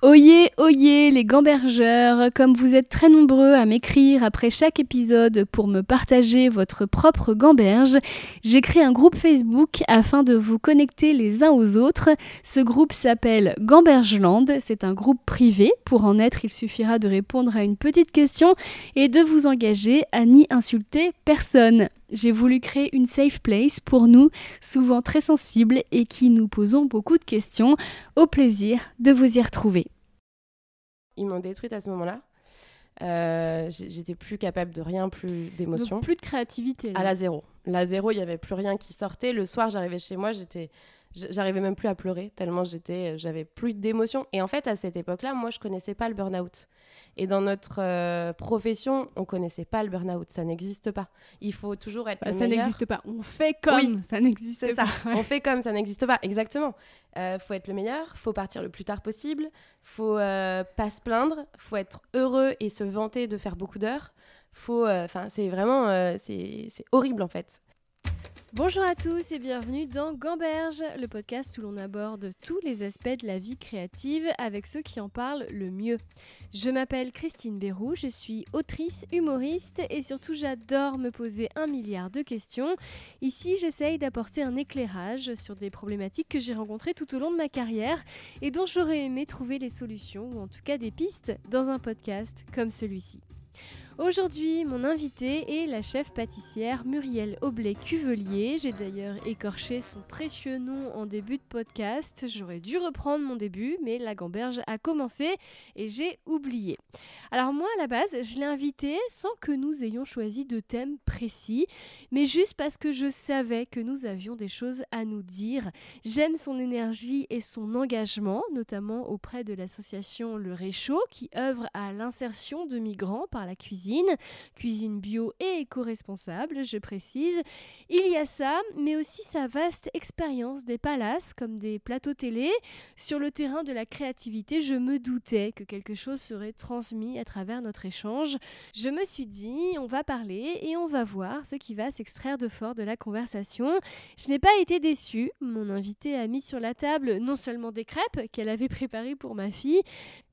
Oyez, oyez les gambergeurs, comme vous êtes très nombreux à m'écrire après chaque épisode pour me partager votre propre gamberge, j'ai créé un groupe Facebook afin de vous connecter les uns aux autres. Ce groupe s'appelle Gambergeland, c'est un groupe privé. Pour en être, il suffira de répondre à une petite question et de vous engager à n'y insulter personne. J'ai voulu créer une safe place pour nous, souvent très sensibles et qui nous posons beaucoup de questions. Au plaisir de vous y retrouver. Ils m'ont détruite à ce moment-là. Euh, j'étais plus capable de rien, plus d'émotion. Plus de créativité. À la zéro. La zéro, il n'y avait plus rien qui sortait. Le soir, j'arrivais chez moi, j'étais, j'arrivais même plus à pleurer tellement j'étais, j'avais plus d'émotion. Et en fait, à cette époque-là, moi, je connaissais pas le burn-out. Et dans notre euh, profession, on connaissait pas le burn-out, ça n'existe pas. Il faut toujours être bah, Ça n'existe pas. On fait comme ça n'existe pas. Ça. On fait comme ça n'existe pas, exactement. Euh, faut être le meilleur, faut partir le plus tard possible, faut euh, pas se plaindre, faut être heureux et se vanter de faire beaucoup d'heures. Faut, euh, enfin, c'est vraiment, c'est horrible en fait. Bonjour à tous et bienvenue dans Gamberge, le podcast où l'on aborde tous les aspects de la vie créative avec ceux qui en parlent le mieux. Je m'appelle Christine Bérou, je suis autrice, humoriste et surtout j'adore me poser un milliard de questions. Ici, j'essaye d'apporter un éclairage sur des problématiques que j'ai rencontrées tout au long de ma carrière et dont j'aurais aimé trouver les solutions ou en tout cas des pistes dans un podcast comme celui-ci. Aujourd'hui, mon invité est la chef pâtissière Muriel Oblet-Cuvelier. J'ai d'ailleurs écorché son précieux nom en début de podcast. J'aurais dû reprendre mon début, mais la gamberge a commencé et j'ai oublié. Alors moi, à la base, je l'ai invité sans que nous ayons choisi de thème précis, mais juste parce que je savais que nous avions des choses à nous dire. J'aime son énergie et son engagement, notamment auprès de l'association Le Réchaud, qui œuvre à l'insertion de migrants par la cuisine cuisine, bio et éco-responsable, je précise. Il y a ça, mais aussi sa vaste expérience des palaces comme des plateaux télé. Sur le terrain de la créativité, je me doutais que quelque chose serait transmis à travers notre échange. Je me suis dit, on va parler et on va voir ce qui va s'extraire de fort de la conversation. Je n'ai pas été déçue. Mon invité a mis sur la table non seulement des crêpes qu'elle avait préparées pour ma fille,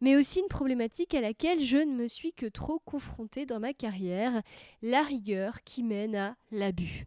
mais aussi une problématique à laquelle je ne me suis que trop confrontée dans ma carrière, la rigueur qui mène à l'abus.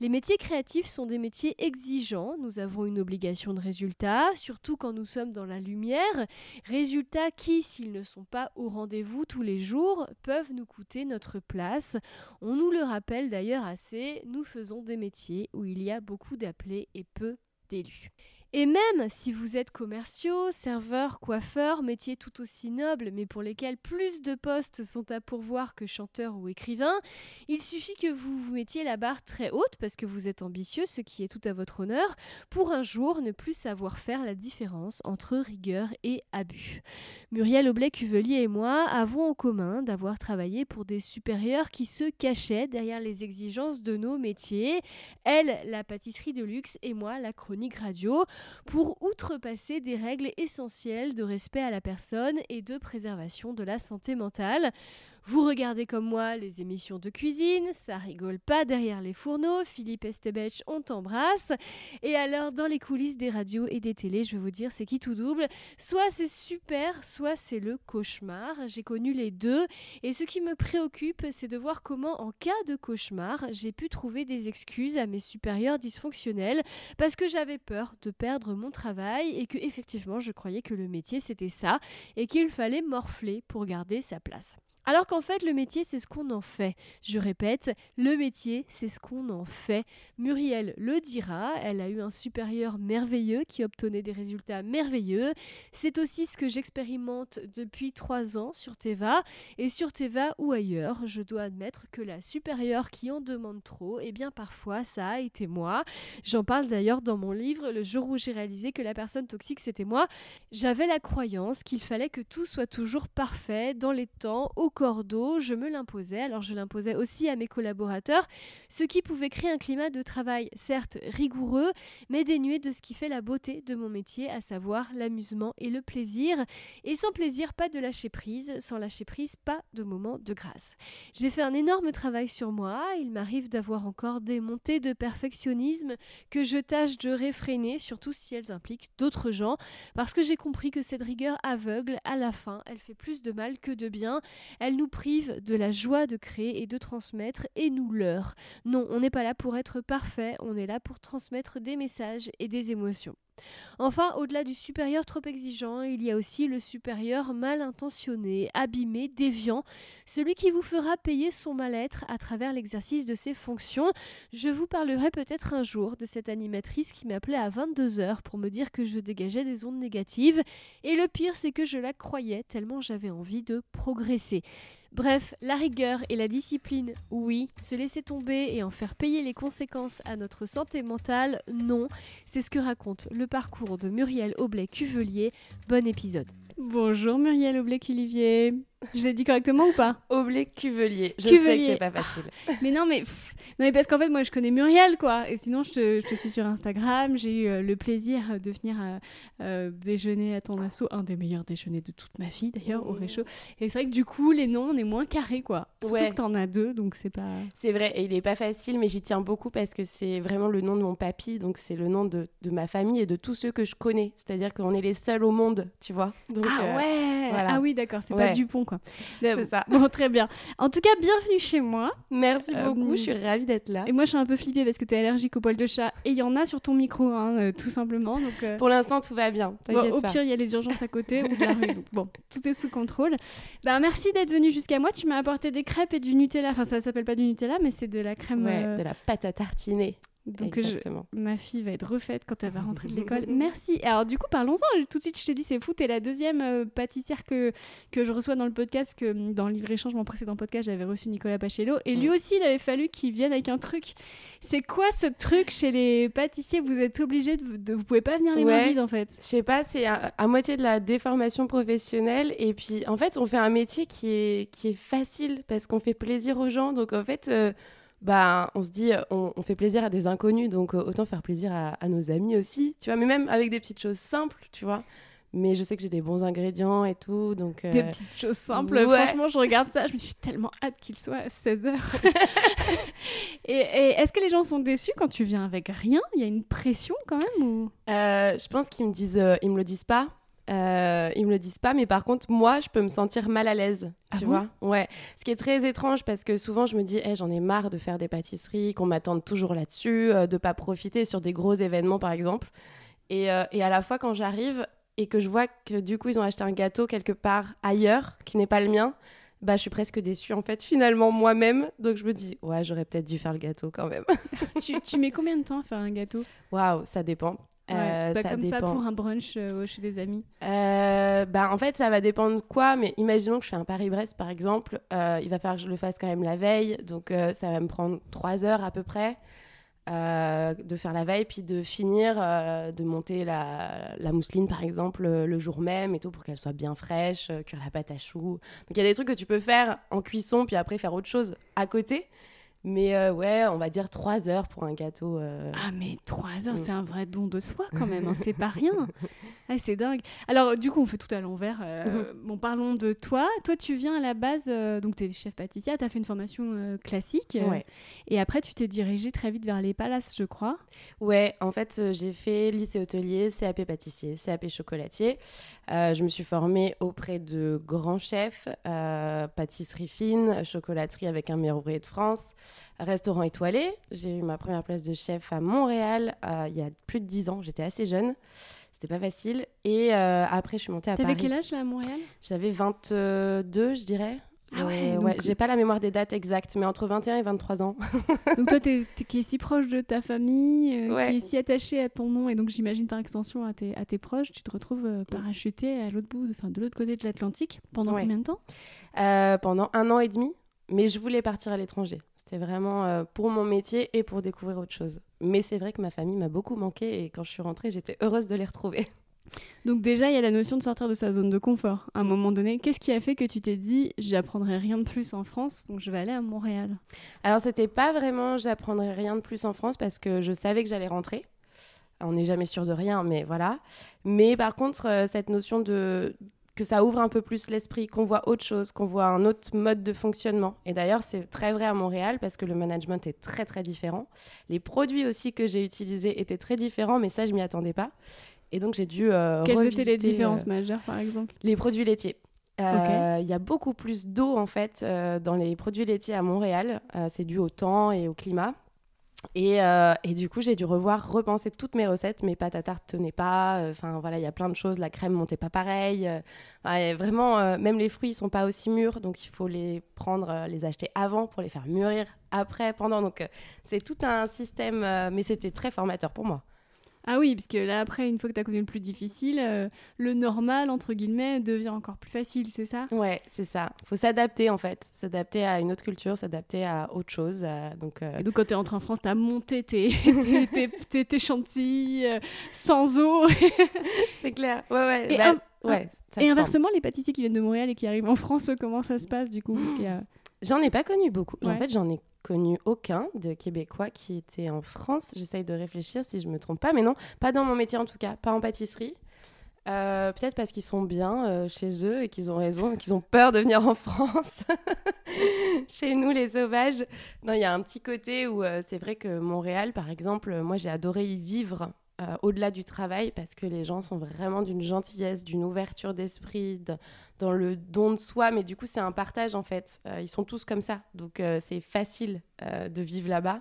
Les métiers créatifs sont des métiers exigeants, nous avons une obligation de résultat, surtout quand nous sommes dans la lumière, résultats qui, s'ils ne sont pas au rendez-vous tous les jours, peuvent nous coûter notre place. On nous le rappelle d'ailleurs assez, nous faisons des métiers où il y a beaucoup d'appelés et peu d'élus. Et même si vous êtes commerciaux, serveurs, coiffeurs, métiers tout aussi nobles, mais pour lesquels plus de postes sont à pourvoir que chanteurs ou écrivains, il suffit que vous vous mettiez la barre très haute parce que vous êtes ambitieux, ce qui est tout à votre honneur, pour un jour ne plus savoir faire la différence entre rigueur et abus. Muriel Oblet-Cuvelier et moi avons en commun d'avoir travaillé pour des supérieurs qui se cachaient derrière les exigences de nos métiers, elle la pâtisserie de luxe et moi la chronique radio pour outrepasser des règles essentielles de respect à la personne et de préservation de la santé mentale. Vous regardez comme moi les émissions de cuisine, ça rigole pas derrière les fourneaux, Philippe Estebech, on t'embrasse. Et alors, dans les coulisses des radios et des télés, je vais vous dire, c'est qui tout double Soit c'est super, soit c'est le cauchemar. J'ai connu les deux. Et ce qui me préoccupe, c'est de voir comment, en cas de cauchemar, j'ai pu trouver des excuses à mes supérieurs dysfonctionnels parce que j'avais peur de perdre mon travail et que, effectivement, je croyais que le métier c'était ça et qu'il fallait morfler pour garder sa place. Alors qu'en fait, le métier, c'est ce qu'on en fait. Je répète, le métier, c'est ce qu'on en fait. Muriel le dira, elle a eu un supérieur merveilleux qui obtenait des résultats merveilleux. C'est aussi ce que j'expérimente depuis trois ans sur Teva. Et sur Teva ou ailleurs, je dois admettre que la supérieure qui en demande trop, eh bien parfois, ça a été moi. J'en parle d'ailleurs dans mon livre, le jour où j'ai réalisé que la personne toxique, c'était moi. J'avais la croyance qu'il fallait que tout soit toujours parfait, dans les temps, cordeau, je me l'imposais, alors je l'imposais aussi à mes collaborateurs, ce qui pouvait créer un climat de travail certes rigoureux, mais dénué de ce qui fait la beauté de mon métier, à savoir l'amusement et le plaisir. Et sans plaisir, pas de lâcher prise, sans lâcher prise, pas de moment de grâce. J'ai fait un énorme travail sur moi, il m'arrive d'avoir encore des montées de perfectionnisme que je tâche de réfréner, surtout si elles impliquent d'autres gens, parce que j'ai compris que cette rigueur aveugle, à la fin, elle fait plus de mal que de bien, elle nous prive de la joie de créer et de transmettre, et nous leurre. Non, on n'est pas là pour être parfait, on est là pour transmettre des messages et des émotions. Enfin, au-delà du supérieur trop exigeant, il y a aussi le supérieur mal intentionné, abîmé, déviant, celui qui vous fera payer son mal-être à travers l'exercice de ses fonctions. Je vous parlerai peut-être un jour de cette animatrice qui m'appelait à 22h pour me dire que je dégageais des ondes négatives, et le pire c'est que je la croyais tellement j'avais envie de progresser. Bref, la rigueur et la discipline, oui. Se laisser tomber et en faire payer les conséquences à notre santé mentale, non. C'est ce que raconte le parcours de Muriel Aublay-Cuvelier. Bon épisode. Bonjour Muriel Aublay-Culivier. Je l'ai dit correctement ou pas Aublay-Cuvelier. Je sais que c'est pas facile. mais non, mais non, mais parce qu'en fait, moi, je connais Muriel, quoi. Et sinon, je te, je te suis sur Instagram. J'ai eu euh, le plaisir de venir euh, euh, déjeuner à ton assaut, un des meilleurs déjeuners de toute ma vie, d'ailleurs, au Réchaud. Et c'est vrai que du coup, les noms, on est moins carrés, quoi. Surtout ouais. que t'en as deux, donc c'est pas. C'est vrai, et il est pas facile, mais j'y tiens beaucoup parce que c'est vraiment le nom de mon papy, donc c'est le nom de, de, ma famille et de tous ceux que je connais. C'est-à-dire qu'on est les seuls au monde, tu vois. Donc, ah ouais voilà. Ah oui, d'accord, c'est ouais. pas Dupont, quoi. C'est ça. Bon, très bien. En tout cas, bienvenue chez moi. Merci beaucoup, je suis ravie d'être là. Et moi, je suis un peu flippée parce que tu es allergique aux poils de chat et il y en a sur ton micro, hein, euh, tout simplement. Donc, euh... Pour l'instant, tout va bien. Bon, au pire, il y a les urgences à côté ou de la rue. Donc, bon, tout est sous contrôle. Bah, merci d'être venu jusqu'à moi. Tu m'as apporté des crêpes et du Nutella. Enfin, ça s'appelle pas du Nutella, mais c'est de la crème. Ouais, euh... de la pâte à tartiner. Donc je, ma fille va être refaite quand elle va rentrer de l'école. Merci. Alors du coup, parlons-en. Tout de suite, je te dis, c'est fou. T'es la deuxième euh, pâtissière que, que je reçois dans le podcast. Parce que mm, dans le livre-échange, mon précédent podcast, j'avais reçu Nicolas Pachello. Et lui aussi, il avait fallu qu'il vienne avec un truc. C'est quoi ce truc chez les pâtissiers? Vous êtes obligé de, de, Vous pouvez pas venir les ouais. mains vides, en fait. Je sais pas, c'est à, à, moitié de la déformation professionnelle. Et puis, en fait, on fait un métier qui est, qui est facile parce qu'on fait plaisir aux gens. Donc, en fait... Euh, bah, on se dit, on, on, fait plaisir à des inconnus, donc euh, autant faire plaisir à, à, nos amis aussi, tu vois, mais même avec des petites choses simples, tu vois. Mais je sais que j'ai des bons ingrédients et tout, donc... Euh... Des petites choses simples, ouais. franchement, je regarde ça, je me dis tellement hâte qu'il soit à 16h. et, et est-ce que les gens sont déçus quand tu viens avec rien? Il y a une pression quand même ou... euh, Je pense qu'ils me disent, ils me le disent pas, euh, ils me le disent pas, mais par contre, moi, je peux me sentir mal à l'aise, ah tu bon vois. Ouais. Ce qui est très étrange parce que souvent, je me dis, hey, j'en ai marre de faire des pâtisseries, qu'on m'attende toujours là-dessus, euh, de pas profiter sur des gros événements, par exemple. Et, euh, et à la fois, quand j'arrive et que je vois que du coup, ils ont acheté un gâteau quelque part ailleurs, qui n'est pas le mien, bah, je suis presque déçue en fait, finalement, moi-même. Donc je me dis, ouais, j'aurais peut-être dû faire le gâteau quand même. tu, tu mets combien de temps à faire un gâteau? Waouh, ça dépend. Ouais, Euh, bah ça comme ça pour un brunch euh, chez des amis. Euh, bah, en fait, ça va dépendre de quoi, mais imaginons que je fais un Paris-Brest, par exemple. euh, il va falloir que je le fasse quand même la veille, donc ça va me prendre trois heures à peu près de faire la veille, puis de finir, de monter la, la mousseline, par exemple, le, jour même et tout, pour qu'elle soit bien fraîche, cuire la pâte à choux. Donc il y a des trucs que tu peux faire en cuisson, puis après faire autre chose à côté. Mais euh, ouais, on va dire trois heures pour un gâteau. euh, Ah mais 3 heures, Mm. c'est un vrai don de soi quand même, hein, c'est pas rien. Ah, c'est dingue. Alors du coup, on fait tout à l'envers. euh, bon, parlons de toi. Toi, tu viens à la base, donc tu es chef pâtissier, tu as fait une formation classique. Ouais. Et après, tu t'es dirigé très vite vers les palaces, je crois. Ouais, en fait, j'ai fait lycée hôtelier, CAP pâtissier, CAP chocolatier. Je me suis formée auprès de grands chefs, pâtisserie fine, chocolaterie avec un meilleur ouvrier de France, restaurant étoilé. J'ai eu ma première place de chef à Montréal euh, il y a plus de 10 ans. J'étais assez jeune. C'était pas facile. Et euh, après, je suis montée à T'avais Paris. quel âge là à Montréal? J'avais 22, je dirais. Ah ouais, Euh, donc- J'ai pas la mémoire des dates exactes, mais entre 21 et 23 ans. Donc toi, t'es, t'es- qui est si proche de ta famille, euh, Ouais. qui est si attaché à ton nom, et donc j'imagine par extension à tes, à tes proches, tu te retrouves euh, parachuté à l'autre bout, enfin de l'autre côté de l'Atlantique pendant Ouais. combien de temps? Euh, pendant un an et demi, mais je voulais partir à l'étranger. C'était vraiment euh, pour mon métier et pour découvrir autre chose. Mais c'est vrai que ma famille m'a beaucoup manqué et quand je suis rentrée, j'étais heureuse de les retrouver. Donc déjà, il y a la notion de sortir de sa zone de confort. À un moment donné, qu'est-ce qui a fait que tu t'es dit, j'apprendrai rien de plus en France, donc je vais aller à Montréal? Alors, c'était pas vraiment, j'apprendrai rien de plus en France parce que je savais que j'allais rentrer. On n'est jamais sûr de rien, mais voilà. Mais par contre, euh, cette notion de que ça ouvre un peu plus l'esprit, qu'on voit autre chose, qu'on voit un autre mode de fonctionnement. Et d'ailleurs, c'est très vrai à Montréal parce que le management est très très différent. Les produits aussi que j'ai utilisés étaient très différents, mais ça, je m'y attendais pas. Et donc, j'ai dû. Euh, Quelles étaient les revisiter, différences euh, majeures, par exemple? Les produits laitiers. Euh, Il y a beaucoup plus d'eau en fait euh, dans les produits laitiers à Montréal. Euh, c'est dû au temps et au climat. Et, euh, et du coup, j'ai dû revoir, repenser toutes mes recettes. Mes pâtes à tarte tenaient pas. Enfin, voilà, il y a plein de choses. La crème montait pas pareil. euh, vraiment, euh, même les fruits, ils sont pas aussi mûrs. Donc, il faut les prendre, les acheter avant pour les faire mûrir après, pendant. Donc, c'est tout un système. mais c'était très formateur pour moi. Ah oui, parce que là, après, une fois que tu as connu le plus difficile, euh, le normal, entre guillemets, devient encore plus facile, c'est ça? Ouais, c'est ça. faut s'adapter, en fait. S'adapter à une autre culture, s'adapter à autre chose. donc, euh, Et donc, quand tu es rentré en France, tu as monté tes, tes, tes, tes- chantilly euh, sans eau. c'est clair. Ouais, ouais. Et bah, un- ouais, ça Et te inversement, les pâtissiers qui viennent de Montréal et qui arrivent en France, comment ça se passe du coup? Parce J'en ai pas connu beaucoup. En fait, j'en ai connu aucun de Québécois qui étaient en France. J'essaye de réfléchir si je me trompe pas, mais non, pas dans mon métier en tout cas, pas en pâtisserie. Euh, Peut-être parce qu'ils sont bien euh, chez eux et qu'ils ont raison, qu'ils ont peur de venir en France. chez nous, les sauvages. Non, il y a un petit côté où euh, c'est vrai que Montréal, par exemple, moi j'ai adoré y vivre. Euh, au-delà du travail, parce que les gens sont vraiment d'une gentillesse, d'une ouverture d'esprit, dans le don de soi, mais du coup, c'est un partage en fait. Euh, ils sont tous comme ça, donc euh, c'est facile de vivre là-bas.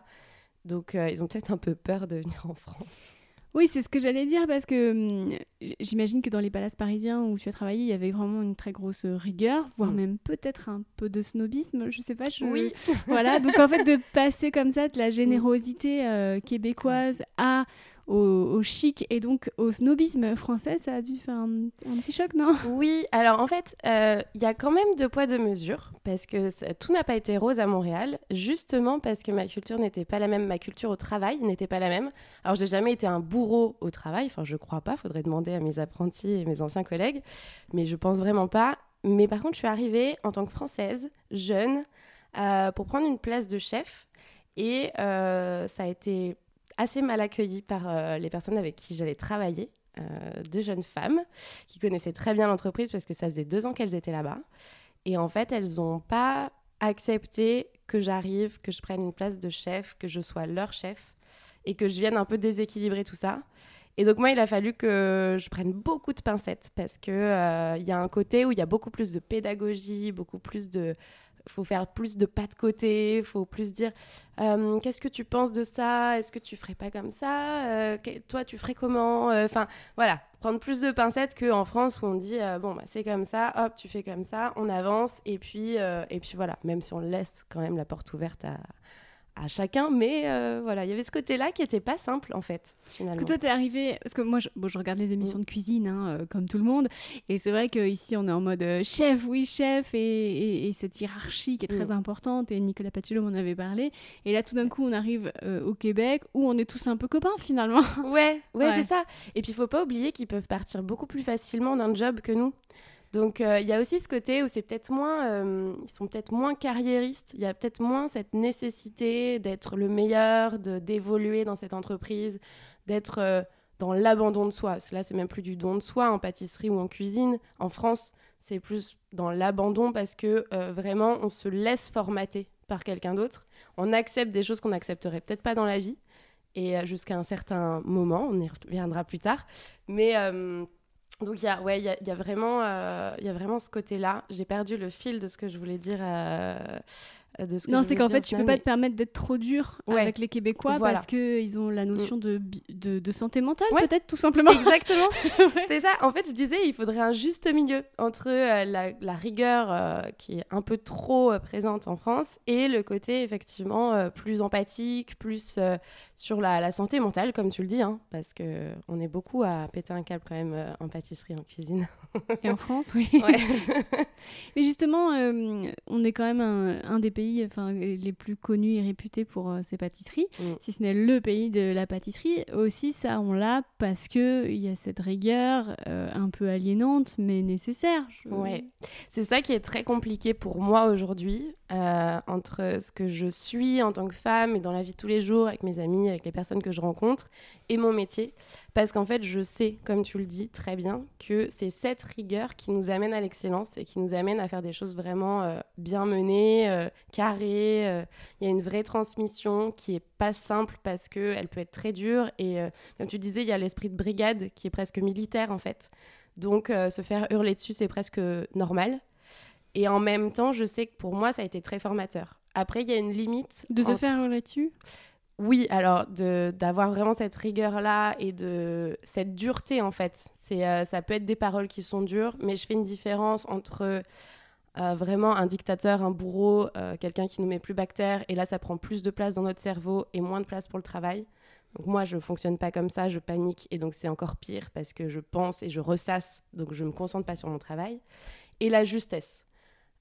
Donc, ils ont peut-être un peu peur de venir en France. Oui, c'est ce que j'allais dire parce que hum, j'imagine que dans les palaces parisiens où tu as travaillé, il y avait vraiment une très grosse rigueur, voire Mm. même peut-être un peu de snobisme, je sais pas. Je... Oui, Voilà, donc en fait, de passer comme ça de la générosité euh, québécoise à, au, chic et donc au snobisme français, ça a dû faire un, petit choc, non? Oui. Alors, en fait, euh, il y a quand même deux poids, deux mesures, parce que tout n'a pas été rose à Montréal, justement parce que ma culture n'était pas la même, ma culture au travail n'était pas la même. Alors, j'ai jamais été un bourreau au travail, enfin, je crois pas, faudrait demander à mes apprentis et mes anciens collègues, mais je pense vraiment pas. Mais par contre, je suis arrivée en tant que Française, jeune, euh, pour prendre une place de chef, et euh, ça a été assez mal accueilli par euh, les personnes avec qui j'allais travailler, euh, deux jeunes femmes qui connaissaient très bien l'entreprise parce que ça faisait deux ans qu'elles étaient là-bas. Et en fait, elles n'ont pas accepté que j'arrive, que je prenne une place de chef, que je sois leur chef et que je vienne un peu déséquilibrer tout ça. Et donc moi, il a fallu que je prenne beaucoup de pincettes parce que euh, y a un côté où il y a beaucoup plus de pédagogie, beaucoup plus de faut faire plus de pas de côté, faut plus dire euh, qu'est-ce que tu penses de ça? Est-ce que tu ferais pas comme ça? Euh, Toi, tu ferais comment? Enfin, voilà, prendre plus de pincettes qu'en France où on dit euh, bon, bah, c'est comme ça, hop, tu fais comme ça, on avance et puis, euh, et puis voilà, même si on laisse quand même la porte ouverte à, à chacun, mais euh, voilà, il y avait ce côté-là qui était pas simple en fait, finalement. Parce que toi, t'es arrivé. Parce que moi, je, bon, je regarde les émissions de cuisine, hein, euh, comme tout le monde. Et c'est vrai qu'ici, on est en mode euh, chef, oui, chef, et, et- et cette hiérarchie qui est très Mm. importante. Et Nicolas Pacello m'en avait parlé. Et là, tout d'un coup, on arrive au Québec où on est tous un peu copains finalement. Ouais, ouais, Ouais. c'est ça. Et puis, il faut pas oublier qu'ils peuvent partir beaucoup plus facilement d'un job que nous. Donc, euh, il y a aussi ce côté où c'est peut-être moins, euh, ils sont peut-être moins carriéristes. Il y a peut-être moins cette nécessité d'être le meilleur, d'évoluer dans cette entreprise, d'être euh, dans l'abandon de soi. Parce que là, c'est même plus du don de soi en pâtisserie ou en cuisine. En France, c'est plus dans l'abandon parce que vraiment, on se laisse formater par quelqu'un d'autre. On accepte des choses qu'on n'accepterait peut-être pas dans la vie et jusqu'à un certain moment, on y reviendra plus tard. Mais donc il y a, ouais, y a, vraiment, euh, y a vraiment ce côté-là. J'ai perdu le fil de ce que je voulais dire. euh, de ce que non, c'est qu'en fait, tu final, peux pas mais- te permettre d'être trop dur Ouais. avec les Québécois Voilà. Parce qu'ils ont la notion de, de, de santé mentale, Ouais. peut-être, tout simplement. Exactement. C'est ça. En fait, je disais, il faudrait un juste milieu entre euh, la, la rigueur euh, qui est un peu trop euh, présente en France et le côté effectivement plus empathique, plus sur la, la santé mentale, comme tu le dis, hein, parce que on est beaucoup à péter un câble quand même en pâtisserie, en cuisine. Et en France, oui. Mais justement, on est quand même un, un des pays pays enfin, les plus connus et réputés pour ses pâtisseries, Mm. si ce n'est le pays de la pâtisserie. Aussi, ça, on l'a parce qu'il y a cette rigueur un peu aliénante, mais nécessaire. Je- Ouais. C'est ça qui est très compliqué pour moi aujourd'hui, euh, entre ce que je suis en tant que femme et dans la vie de tous les jours, avec mes amis, avec les personnes que je rencontre, et mon métier. Parce qu'en fait, je sais, comme tu le dis très bien, que c'est cette rigueur qui nous amène à l'excellence et qui nous amène à faire des choses vraiment euh, bien menées, euh, carrées. Il y a une vraie transmission qui est pas simple parce qu'elle peut être très dure. Et comme tu disais, il y a l'esprit de brigade qui est presque militaire en fait. Donc se faire hurler dessus, c'est presque normal. Et en même temps, je sais que pour moi, ça a été très formateur. Après, il y a une limite. De te entre- faire là-dessus Oui, alors d'avoir vraiment cette rigueur-là et de cette dureté, en fait. C'est, euh, ça peut être des paroles qui sont dures, mais je fais une différence entre euh, vraiment un dictateur, un bourreau, euh, quelqu'un qui nous met plus bactère, et là, ça prend plus de place dans notre cerveau et moins de place pour le travail. Donc moi, je fonctionne pas comme ça, je panique, et donc c'est encore pire parce que je pense et je ressasse, donc je me concentre pas sur mon travail. Et la justesse.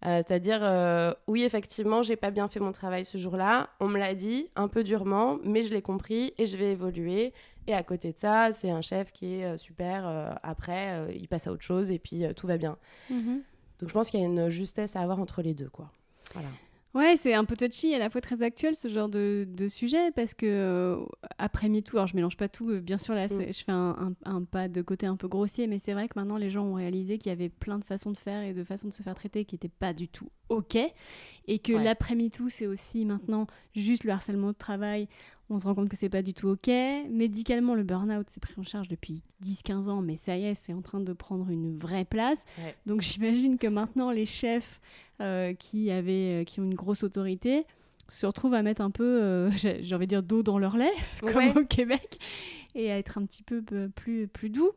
Euh, C'est-à-dire, euh, oui, effectivement, j'ai pas bien fait mon travail ce jour-là. On me l'a dit un peu durement, mais je l'ai compris et je vais évoluer. Et à côté de ça, c'est un chef qui est euh, super. euh, après, il passe à autre chose et puis tout va bien. Donc je pense qu'il y a une justesse à avoir entre les deux, quoi. Voilà. Ouais, c'est un peu touchy, à la fois très actuel ce genre de, de sujet, parce que euh, après MeToo, alors je mélange pas tout, euh, bien sûr là c'est- je fais un, un- un pas de côté un peu grossier, mais c'est vrai que maintenant les gens ont réalisé qu'il y avait plein de façons de faire et de façons de se faire traiter qui n'étaient pas du tout ok, et que Ouais. l'après MeToo c'est aussi maintenant juste le harcèlement de travail, on se rend compte que c'est pas du tout ok. Médicalement, le burn-out c'est pris en charge depuis 10-15 ans, mais ça y est, c'est en train de prendre une vraie place. Ouais. Donc j'imagine que maintenant les chefs euh, qui, avaient, euh, qui ont une grosse autorité se retrouvent à mettre un peu, euh, j'ai envie de dire, d'eau dans leur lait, comme Ouais. au Québec, et à être un petit peu plus, plus doux.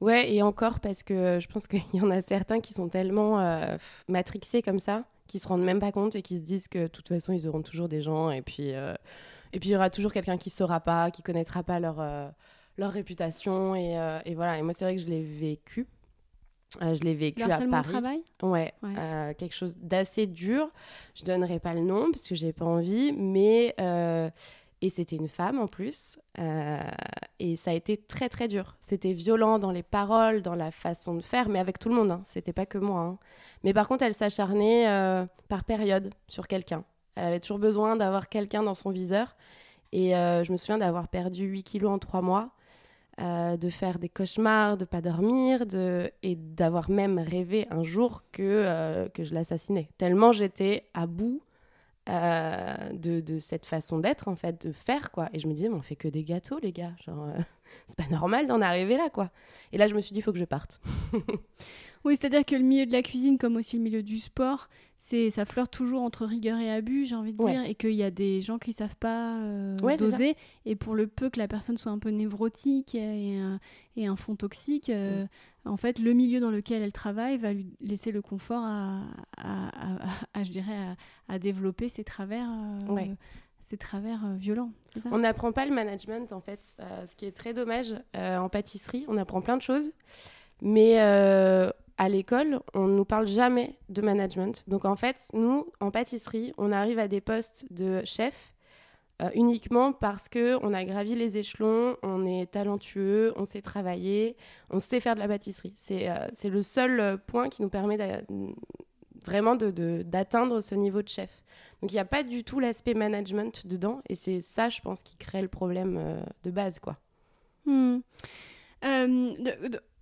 Ouais, et encore parce que je pense qu'il y en a certains qui sont tellement euh, matrixés comme ça, qui se rendent même pas compte et qui se disent que de toute façon ils auront toujours des gens et puis et puis il y aura toujours quelqu'un qui saura pas, qui connaîtra pas leur euh, leur réputation et, euh, et voilà. Et moi c'est vrai que je l'ai vécu. Euh, je l'ai vécu Le à Paris. travail Ouais, Ouais. quelque chose d'assez dur. Je donnerai pas le nom parce que j'ai pas envie, mais et c'était une femme en plus, et ça a été très très dur. C'était violent dans les paroles, dans la façon de faire, mais avec tout le monde. Hein. C'était pas que moi. hein. Mais par contre, elle s'acharnait par période sur quelqu'un. Elle avait toujours besoin d'avoir quelqu'un dans son viseur. Et euh, je me souviens d'avoir perdu 8 kilos en 3 mois, euh, de faire des cauchemars, de pas dormir, de... et d'avoir même rêvé un jour que, euh, que je l'assassinais. Tellement j'étais à bout de, de cette façon d'être, en fait, de faire, quoi. Et je me disais, mais on fait que des gâteaux, les gars. Genre, c'est pas normal d'en arriver là, quoi. Et là, je me suis dit, il faut que je parte. Oui, c'est-à-dire que le milieu de la cuisine, comme aussi le milieu du sport, c'est ça flirte toujours entre rigueur et abus, j'ai envie de Ouais. dire, et qu'il y a des gens qui savent pas euh, Ouais, doser. Et pour le peu que la personne soit un peu névrotique et, un- et un fond toxique, euh, en fait, le milieu dans lequel elle travaille va lui laisser le confort à, à, à- à- je dirais, à, développer ses travers, euh, Ouais. ses travers euh, violents. Ça? On n'apprend pas le management, en fait, ce qui est très dommage en pâtisserie. On apprend plein de choses, mais à l'école, on ne nous parle jamais de management. Donc, en fait, nous, en pâtisserie, on arrive à des postes de chef euh, uniquement parce que on a gravi les échelons, on est talentueux, on sait travailler, on sait faire de la pâtisserie. C'est euh, le seul euh, point qui nous permet vraiment d'atteindre ce niveau de chef. Donc il n'y a pas du tout l'aspect management dedans, et c'est ça, je pense, qui crée le problème euh, de base, quoi. Hmm.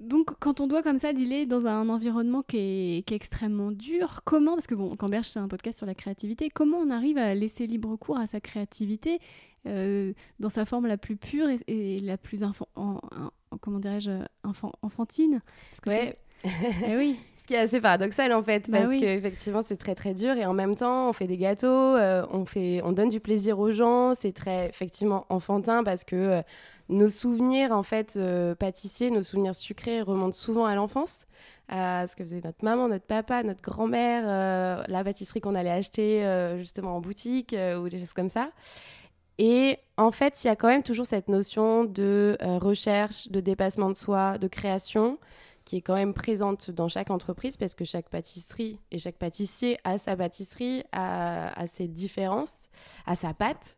Donc, quand on doit comme ça dealer dans un environnement qui est, qui est extrêmement dur, comment, parce que bon, Camberge c'est un podcast sur la créativité, comment on arrive à laisser libre cours à sa créativité euh, dans sa forme la plus pure et, et la plus enfant, en- en- comment dirais-je, enfant, enfantine Parce que Ouais. Eh oui. Ce qui est assez paradoxal en fait, Bah parce oui. qu'effectivement c'est très très dur et en même temps on fait des gâteaux, euh, on, fait, on donne du plaisir aux gens, c'est très effectivement enfantin parce que euh, nos souvenirs en fait euh, pâtissiers, nos souvenirs sucrés remontent souvent à l'enfance, à ce que faisait notre maman, notre papa, notre grand-mère, euh, la pâtisserie qu'on allait acheter euh, justement en boutique ou des choses comme ça. Et en fait, il y a quand même toujours cette notion de recherche, de dépassement de soi, de création qui est quand même présente dans chaque entreprise parce que chaque pâtisserie et chaque pâtissier a sa pâtisserie, a ses différences, a sa pâte.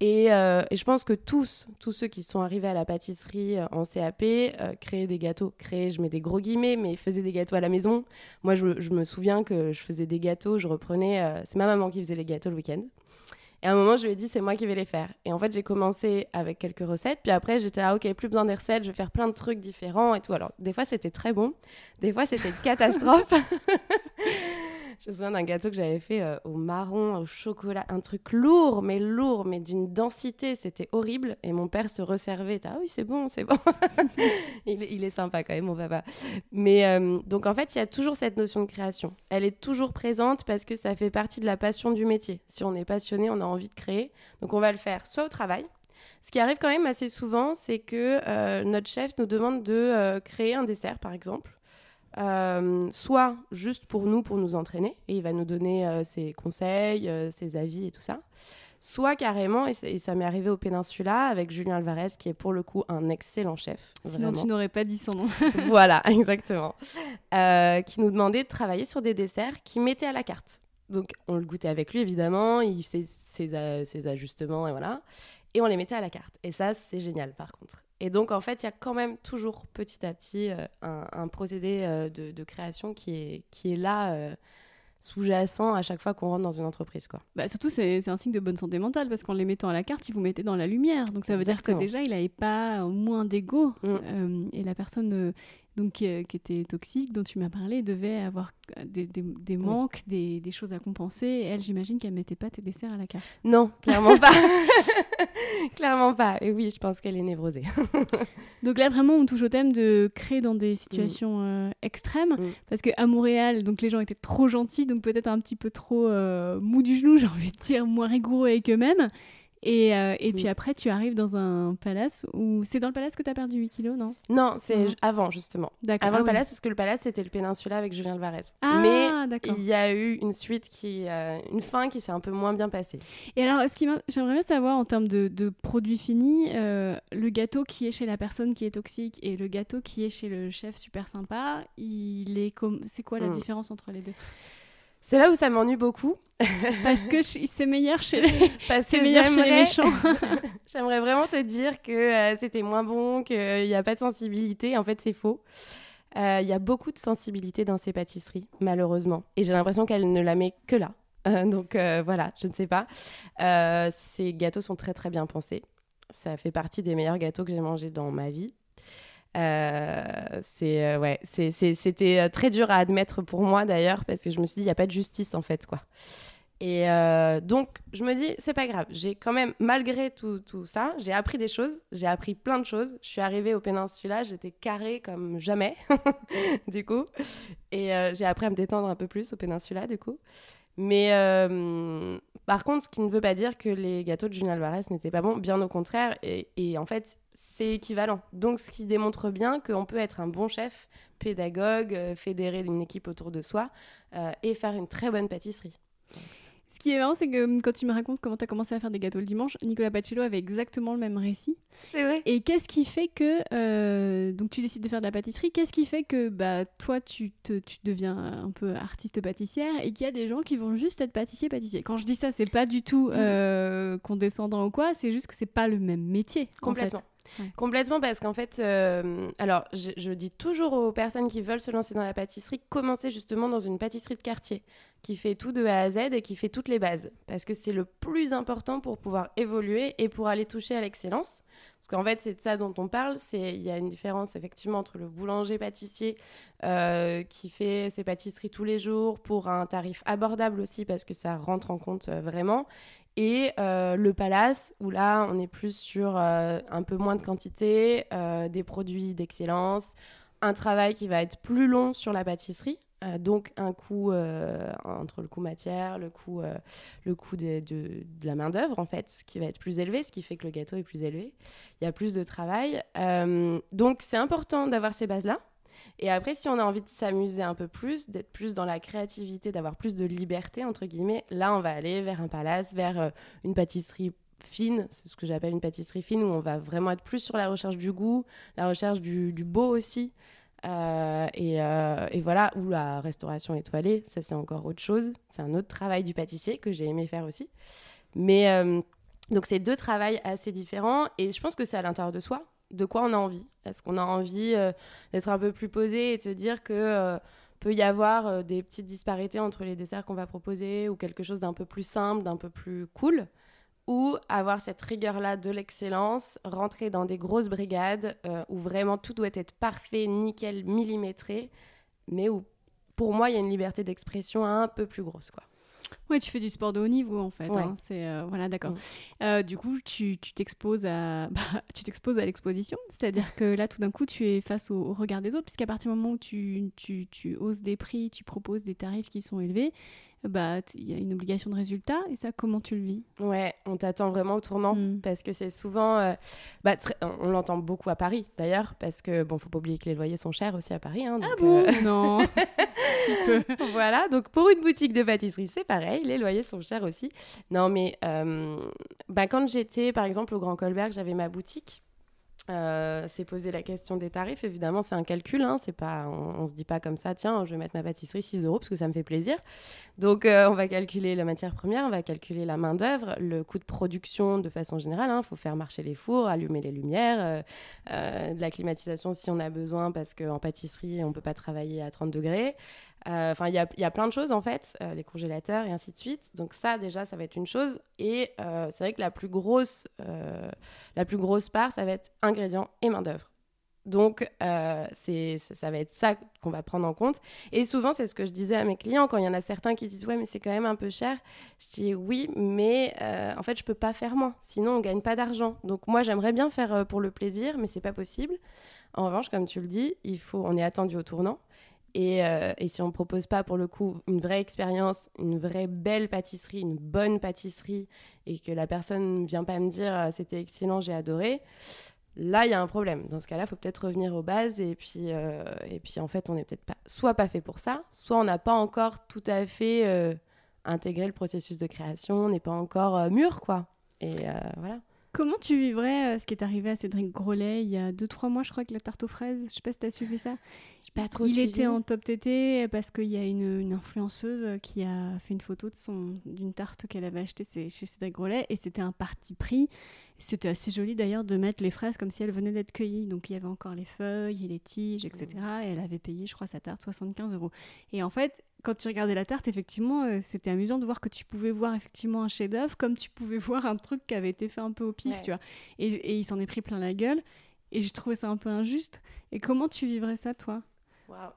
Et, euh, et, je pense que tous, tous ceux qui sont arrivés à la pâtisserie euh, en CAP, euh, créaient des gâteaux. Créer, je mets des gros guillemets, mais faisaient des gâteaux à la maison. Moi, je, me souviens que je faisais des gâteaux, je reprenais. c'est ma maman qui faisait les gâteaux le week-end. Et à un moment, je lui ai dit, c'est moi qui vais les faire. Et en fait, j'ai commencé avec quelques recettes. Puis après, j'étais là, ok, plus besoin des recettes, je vais faire plein de trucs différents et tout. Alors, des fois, c'était très bon. Des fois, c'était une catastrophe. je me souviens d'un gâteau que j'avais fait euh, au marron, au chocolat. Un truc lourd, mais lourd, mais d'une densité. C'était horrible. Et mon père se resservait. Ah oui, c'est bon, c'est bon. il, est- sympa quand même, mon papa. Mais euh, donc, en fait, il y a toujours cette notion de création. Elle est toujours présente parce que ça fait partie de la passion du métier. Si on est passionné, on a envie de créer. Donc, on va le faire soit au travail. Ce qui arrive quand même assez souvent, c'est que euh, notre chef nous demande de créer un dessert, par exemple. Euh, soit juste pour nous, pour nous entraîner, et il va nous donner euh, ses conseils, euh, ses avis et tout ça. Soit carrément, et, ça m'est arrivé au Péninsula avec Julien Alvarez, qui est pour le coup un excellent chef. Sinon, vraiment tu n'aurais pas dit son nom. voilà, exactement. Qui nous demandait de travailler sur des desserts qu'il mettait à la carte. Donc, on le goûtait avec lui, évidemment, il faisait ses ajustements, et voilà. Et on les mettait à la carte. Et ça, c'est génial, par contre. Et donc, en fait, il y a quand même toujours, petit à petit, euh, un, un procédé euh, de, de création qui est, qui est là, euh, sous-jacent, à chaque fois qu'on rentre dans une entreprise, quoi. Bah, surtout, c'est un signe de bonne santé mentale parce qu'en les mettant à la carte, ils vous mettaient dans la lumière. Donc ça veut Exactement. dire que déjà, il n'avait pas moins d'ego. Mm. Et la personne donc, euh, qui était toxique, dont tu m'as parlé, devait avoir euh, des, des- des manques, des, des choses à compenser. Et elle, j'imagine qu'elle ne mettait pas tes desserts à la carte. Non, clairement pas. clairement pas. Et oui, je pense qu'elle est névrosée. Donc là, vraiment, on touche au thème de créer dans des situations euh, extrêmes. Mm. Parce qu'à Montréal, donc les gens étaient trop gentils, donc peut-être un petit peu trop euh, mou du genou, j'ai envie de dire, moins rigoureux avec eux-mêmes. Et, euh, et puis après, tu arrives dans un palace où... C'est dans le palace que tu as perdu 8 kilos, non? Non, c'est avant, justement. D'accord. Avant Ah le oui. palace, parce que le palace, c'était le péninsula avec Julien Alvarez. Ah, Mais il y a eu une suite qui. euh, une fin qui s'est un peu moins bien passée. Et alors, ce qui j'aimerais bien savoir en termes de, de produits finis, euh, le gâteau qui est chez la personne qui est toxique et le gâteau qui est chez le chef super sympa, il est comme... c'est quoi la Mm. différence entre les deux? C'est là où ça m'ennuie beaucoup. Parce que c'est meilleur chez les, Parce c'est que meilleur chez les j'aimerais méchants. j'aimerais vraiment te dire que euh, c'était moins bon, qu'il n'y a pas de sensibilité. En fait, c'est faux. Euh, Il y a beaucoup de sensibilité dans ces pâtisseries, malheureusement. Et j'ai l'impression qu'elle ne la met que là. Euh, donc euh, voilà, je ne sais pas. Euh, ces gâteaux sont très très bien pensés. Ça fait partie des meilleurs gâteaux que j'ai mangés dans ma vie. Euh, c'est euh, ouais, c'était euh, très dur à admettre pour moi d'ailleurs parce que je me suis dit il n'y a pas de justice en fait quoi. Et donc je me dis c'est pas grave. J'ai quand même malgré tout, tout ça, j'ai appris des choses, j'ai appris plein de choses. Je suis arrivée au péninsula, j'étais carrée comme jamais du coup, et j'ai appris à me détendre un peu plus au péninsula du coup. Mais par contre, ce qui ne veut pas dire que les gâteaux de Julien Alvarez n'étaient pas bons, bien au contraire. Et, en fait, c'est équivalent. Donc, ce qui démontre bien qu'on peut être un bon chef, pédagogue, euh, fédérer une équipe autour de soi euh, et faire une très bonne pâtisserie. Qui est marrant, c'est que hum, quand tu me racontes comment tu as commencé à faire des gâteaux le dimanche, Nicolas Pacello avait exactement le même récit. C'est vrai. Et qu'est-ce qui fait que euh, donc tu décides de faire de la pâtisserie Qu'est-ce qui fait que bah toi tu te tu deviens un peu artiste pâtissière et qu'il y a des gens qui vont juste être pâtissier pâtissier Quand je dis ça, c'est pas du tout euh, condescendant ou quoi, c'est juste que c'est pas le même métier. en fait. Complètement. Ouais. Complètement parce qu'en fait, euh, alors je, je dis toujours aux personnes qui veulent se lancer dans la pâtisserie, commencez justement dans une pâtisserie de quartier qui fait tout de A à Z et qui fait toutes les bases parce que c'est le plus important pour pouvoir évoluer et pour aller toucher à l'excellence. Parce qu'en fait, c'est de ça dont on parle. Il y a une différence effectivement entre le boulanger pâtissier euh, qui fait ses pâtisseries tous les jours pour un tarif abordable aussi parce que ça rentre en compte euh, vraiment et euh, le palace, où là, on est plus sur un peu moins de quantité, des produits d'excellence, un travail qui va être plus long sur la pâtisserie. Euh, donc un coût euh, entre le coût matière, le coût, euh, le coût de, la main d'œuvre en fait, qui va être plus élevé, ce qui fait que le gâteau est plus élevé. Il y a plus de travail, donc c'est important d'avoir ces bases là. Et après, si on a envie de s'amuser un peu plus, d'être plus dans la créativité, d'avoir plus de liberté, entre guillemets, là, on va aller vers un palace, vers une pâtisserie fine, c'est ce que j'appelle une pâtisserie fine, où on va vraiment être plus sur la recherche du goût, la recherche du beau aussi. Et, et, voilà, ou la restauration étoilée, ça c'est encore autre chose. C'est un autre travail du pâtissier que j'ai aimé faire aussi. Mais donc c'est deux travails assez différents et je pense que c'est à l'intérieur de soi, de quoi on a envie. Est-ce qu'on a envie d'être un peu plus posé et de se dire que peut y avoir euh, des petites disparités entre les desserts qu'on va proposer ou quelque chose d'un peu plus simple, d'un peu plus cool, ou avoir cette rigueur-là de l'excellence, rentrer dans des grosses brigades euh, où vraiment tout doit être parfait, nickel, millimétré, mais où pour moi il y a une liberté d'expression un peu plus grosse. quoi. Ouais, tu fais du sport de haut niveau en fait. Hein. C'est euh, voilà, d'accord. Mm. Euh, du coup, tu t'exposes à, bah, tu t'exposes à l'exposition, c'est-à-dire que là, tout d'un coup, tu es face au, regard des autres, puisqu'à partir du moment où tu, tu, tu hausses des prix, tu proposes des tarifs qui sont élevés, bah il y a une obligation de résultat et ça comment tu le vis? Ouais, on t'attend vraiment au tournant mm. parce que c'est souvent euh, bah, on l'entend beaucoup à Paris d'ailleurs parce que bon faut pas oublier que les loyers sont chers aussi à Paris hein, ah bon? non voilà, donc pour une boutique de pâtisserie, c'est pareil, les loyers sont chers aussi. Non, mais euh, bah, quand j'étais, par exemple, au Grand Colberg, j'avais ma boutique. Euh, c'est poser la question des tarifs. Évidemment, c'est un calcul. Hein, c'est pas, on, ne se dit pas comme ça, tiens, je vais mettre ma pâtisserie 6 euros parce que ça me fait plaisir. Donc, euh, on va calculer la matière première, on va calculer la main-d'œuvre, le coût de production de façon générale. Il hein. faut faire marcher les fours, allumer les lumières, de la climatisation si on a besoin parce qu'en pâtisserie, on peut pas travailler à 30 degrés. Euh, enfin, il y a, y a, plein de choses en fait, euh, les congélateurs et ainsi de suite. Donc ça, déjà, ça va être une chose. Et euh, c'est vrai que la plus grosse, la plus grosse part, ça va être ingrédients et main d'œuvre. Donc, c'est, ça, va être ça qu'on va prendre en compte. Et souvent, c'est ce que je disais à mes clients quand il y en a certains qui disent Ouais, mais c'est quand même un peu cher. Je dis Oui, mais en fait, je peux pas faire moins. Sinon, on gagne pas d'argent. Donc, moi, j'aimerais bien faire pour le plaisir, mais c'est pas possible. En revanche, comme tu le dis, il faut, on est attendu au tournant. Euh, et, si on ne propose pas pour le coup une vraie expérience, une vraie belle pâtisserie, une bonne pâtisserie, et que la personne ne vient pas me dire euh, c'était excellent, j'ai adoré, là il y a un problème. Dans ce cas-là, il faut peut-être revenir aux bases et puis, euh, et puis en fait on n'est peut-être pas soit pas fait pour ça, soit on n'a pas encore tout à fait intégré le processus de création, on n'est pas encore mûr quoi. Et voilà. Comment tu vivrais euh, ce qui est arrivé à Cédric Grolet il y a 2-3 mois, je crois, avec la tarte aux fraises? Je sais pas si tu as suivi ça. pas trop Il était en top TT parce qu'il y a une, influenceuse qui a fait une photo de son d'une tarte qu'elle avait achetée chez Cédric Grolet et c'était un parti pris. C'était assez joli d'ailleurs de mettre les fraises comme si elles venaient d'être cueillies. Donc il y avait encore les feuilles et les tiges, etc. Mmh. Et elle avait payé, je crois, sa tarte 75 euros. Et en fait, quand tu regardais la tarte, effectivement, euh, c'était amusant de voir que tu pouvais voir effectivement un chef-d'œuvre comme tu pouvais voir un truc qui avait été fait un peu au pif, tu vois. Et, il s'en est pris plein la gueule. Et j'ai trouvé ça un peu injuste. Et comment tu vivrais ça, toi?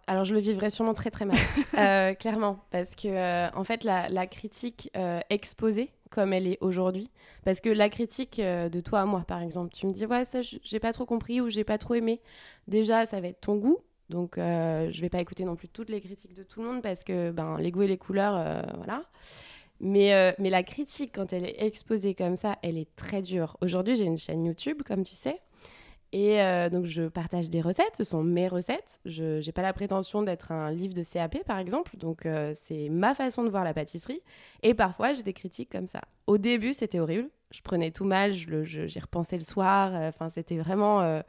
Alors je le vivrais sûrement très très mal, euh, clairement, parce que euh, en fait la, critique exposée comme elle est aujourd'hui, parce que la critique de toi à moi, par exemple, tu me dis ouais ça j'ai pas trop compris ou j'ai pas trop aimé. Déjà ça va être ton goût, donc, euh, je vais pas écouter non plus toutes les critiques de tout le monde parce que ben, les goûts et les couleurs, euh, voilà. Mais, euh, mais la critique, quand elle est exposée comme ça, elle est très dure. Aujourd'hui, j'ai une chaîne YouTube, comme tu sais. Et euh, donc, je partage des recettes. Ce sont mes recettes. Je n'ai pas la prétention d'être un livre de CAP, par exemple. Donc, c'est ma façon de voir la pâtisserie. Et parfois, j'ai des critiques comme ça. Au début, c'était horrible. Je prenais tout mal. J'y repensais le soir. Enfin, c'était vraiment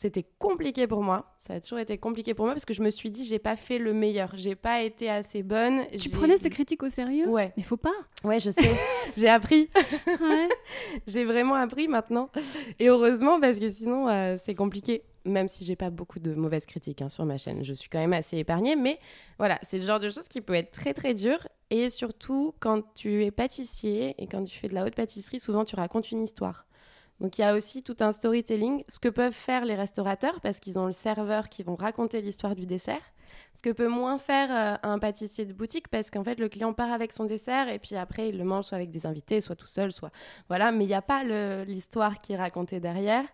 c'était compliqué pour moi. Ça a toujours été compliqué pour moi parce que je me suis dit, j'ai pas fait le meilleur. J'ai pas été assez bonne. Tu prenais ces critiques au sérieux? Ouais. Mais faut pas. Ouais, je sais. j'ai appris. Ouais. j'ai vraiment appris maintenant. Et heureusement parce que sinon, euh, c'est compliqué. Même si j'ai pas beaucoup de mauvaises critiques hein, sur ma chaîne, je suis quand même assez épargnée. Mais voilà, c'est le genre de choses qui peut être très très dur. Et surtout, quand tu es pâtissier et quand tu fais de la haute pâtisserie, souvent tu racontes une histoire. Donc il y a aussi tout un storytelling, ce que peuvent faire les restaurateurs parce qu'ils ont le serveur qui vont raconter l'histoire du dessert. Ce que peut moins faire euh, un pâtissier de boutique parce qu'en fait le client part avec son dessert et puis après il le mange soit avec des invités, soit tout seul, soit voilà, mais il n'y a pas l'histoire qui est racontée derrière.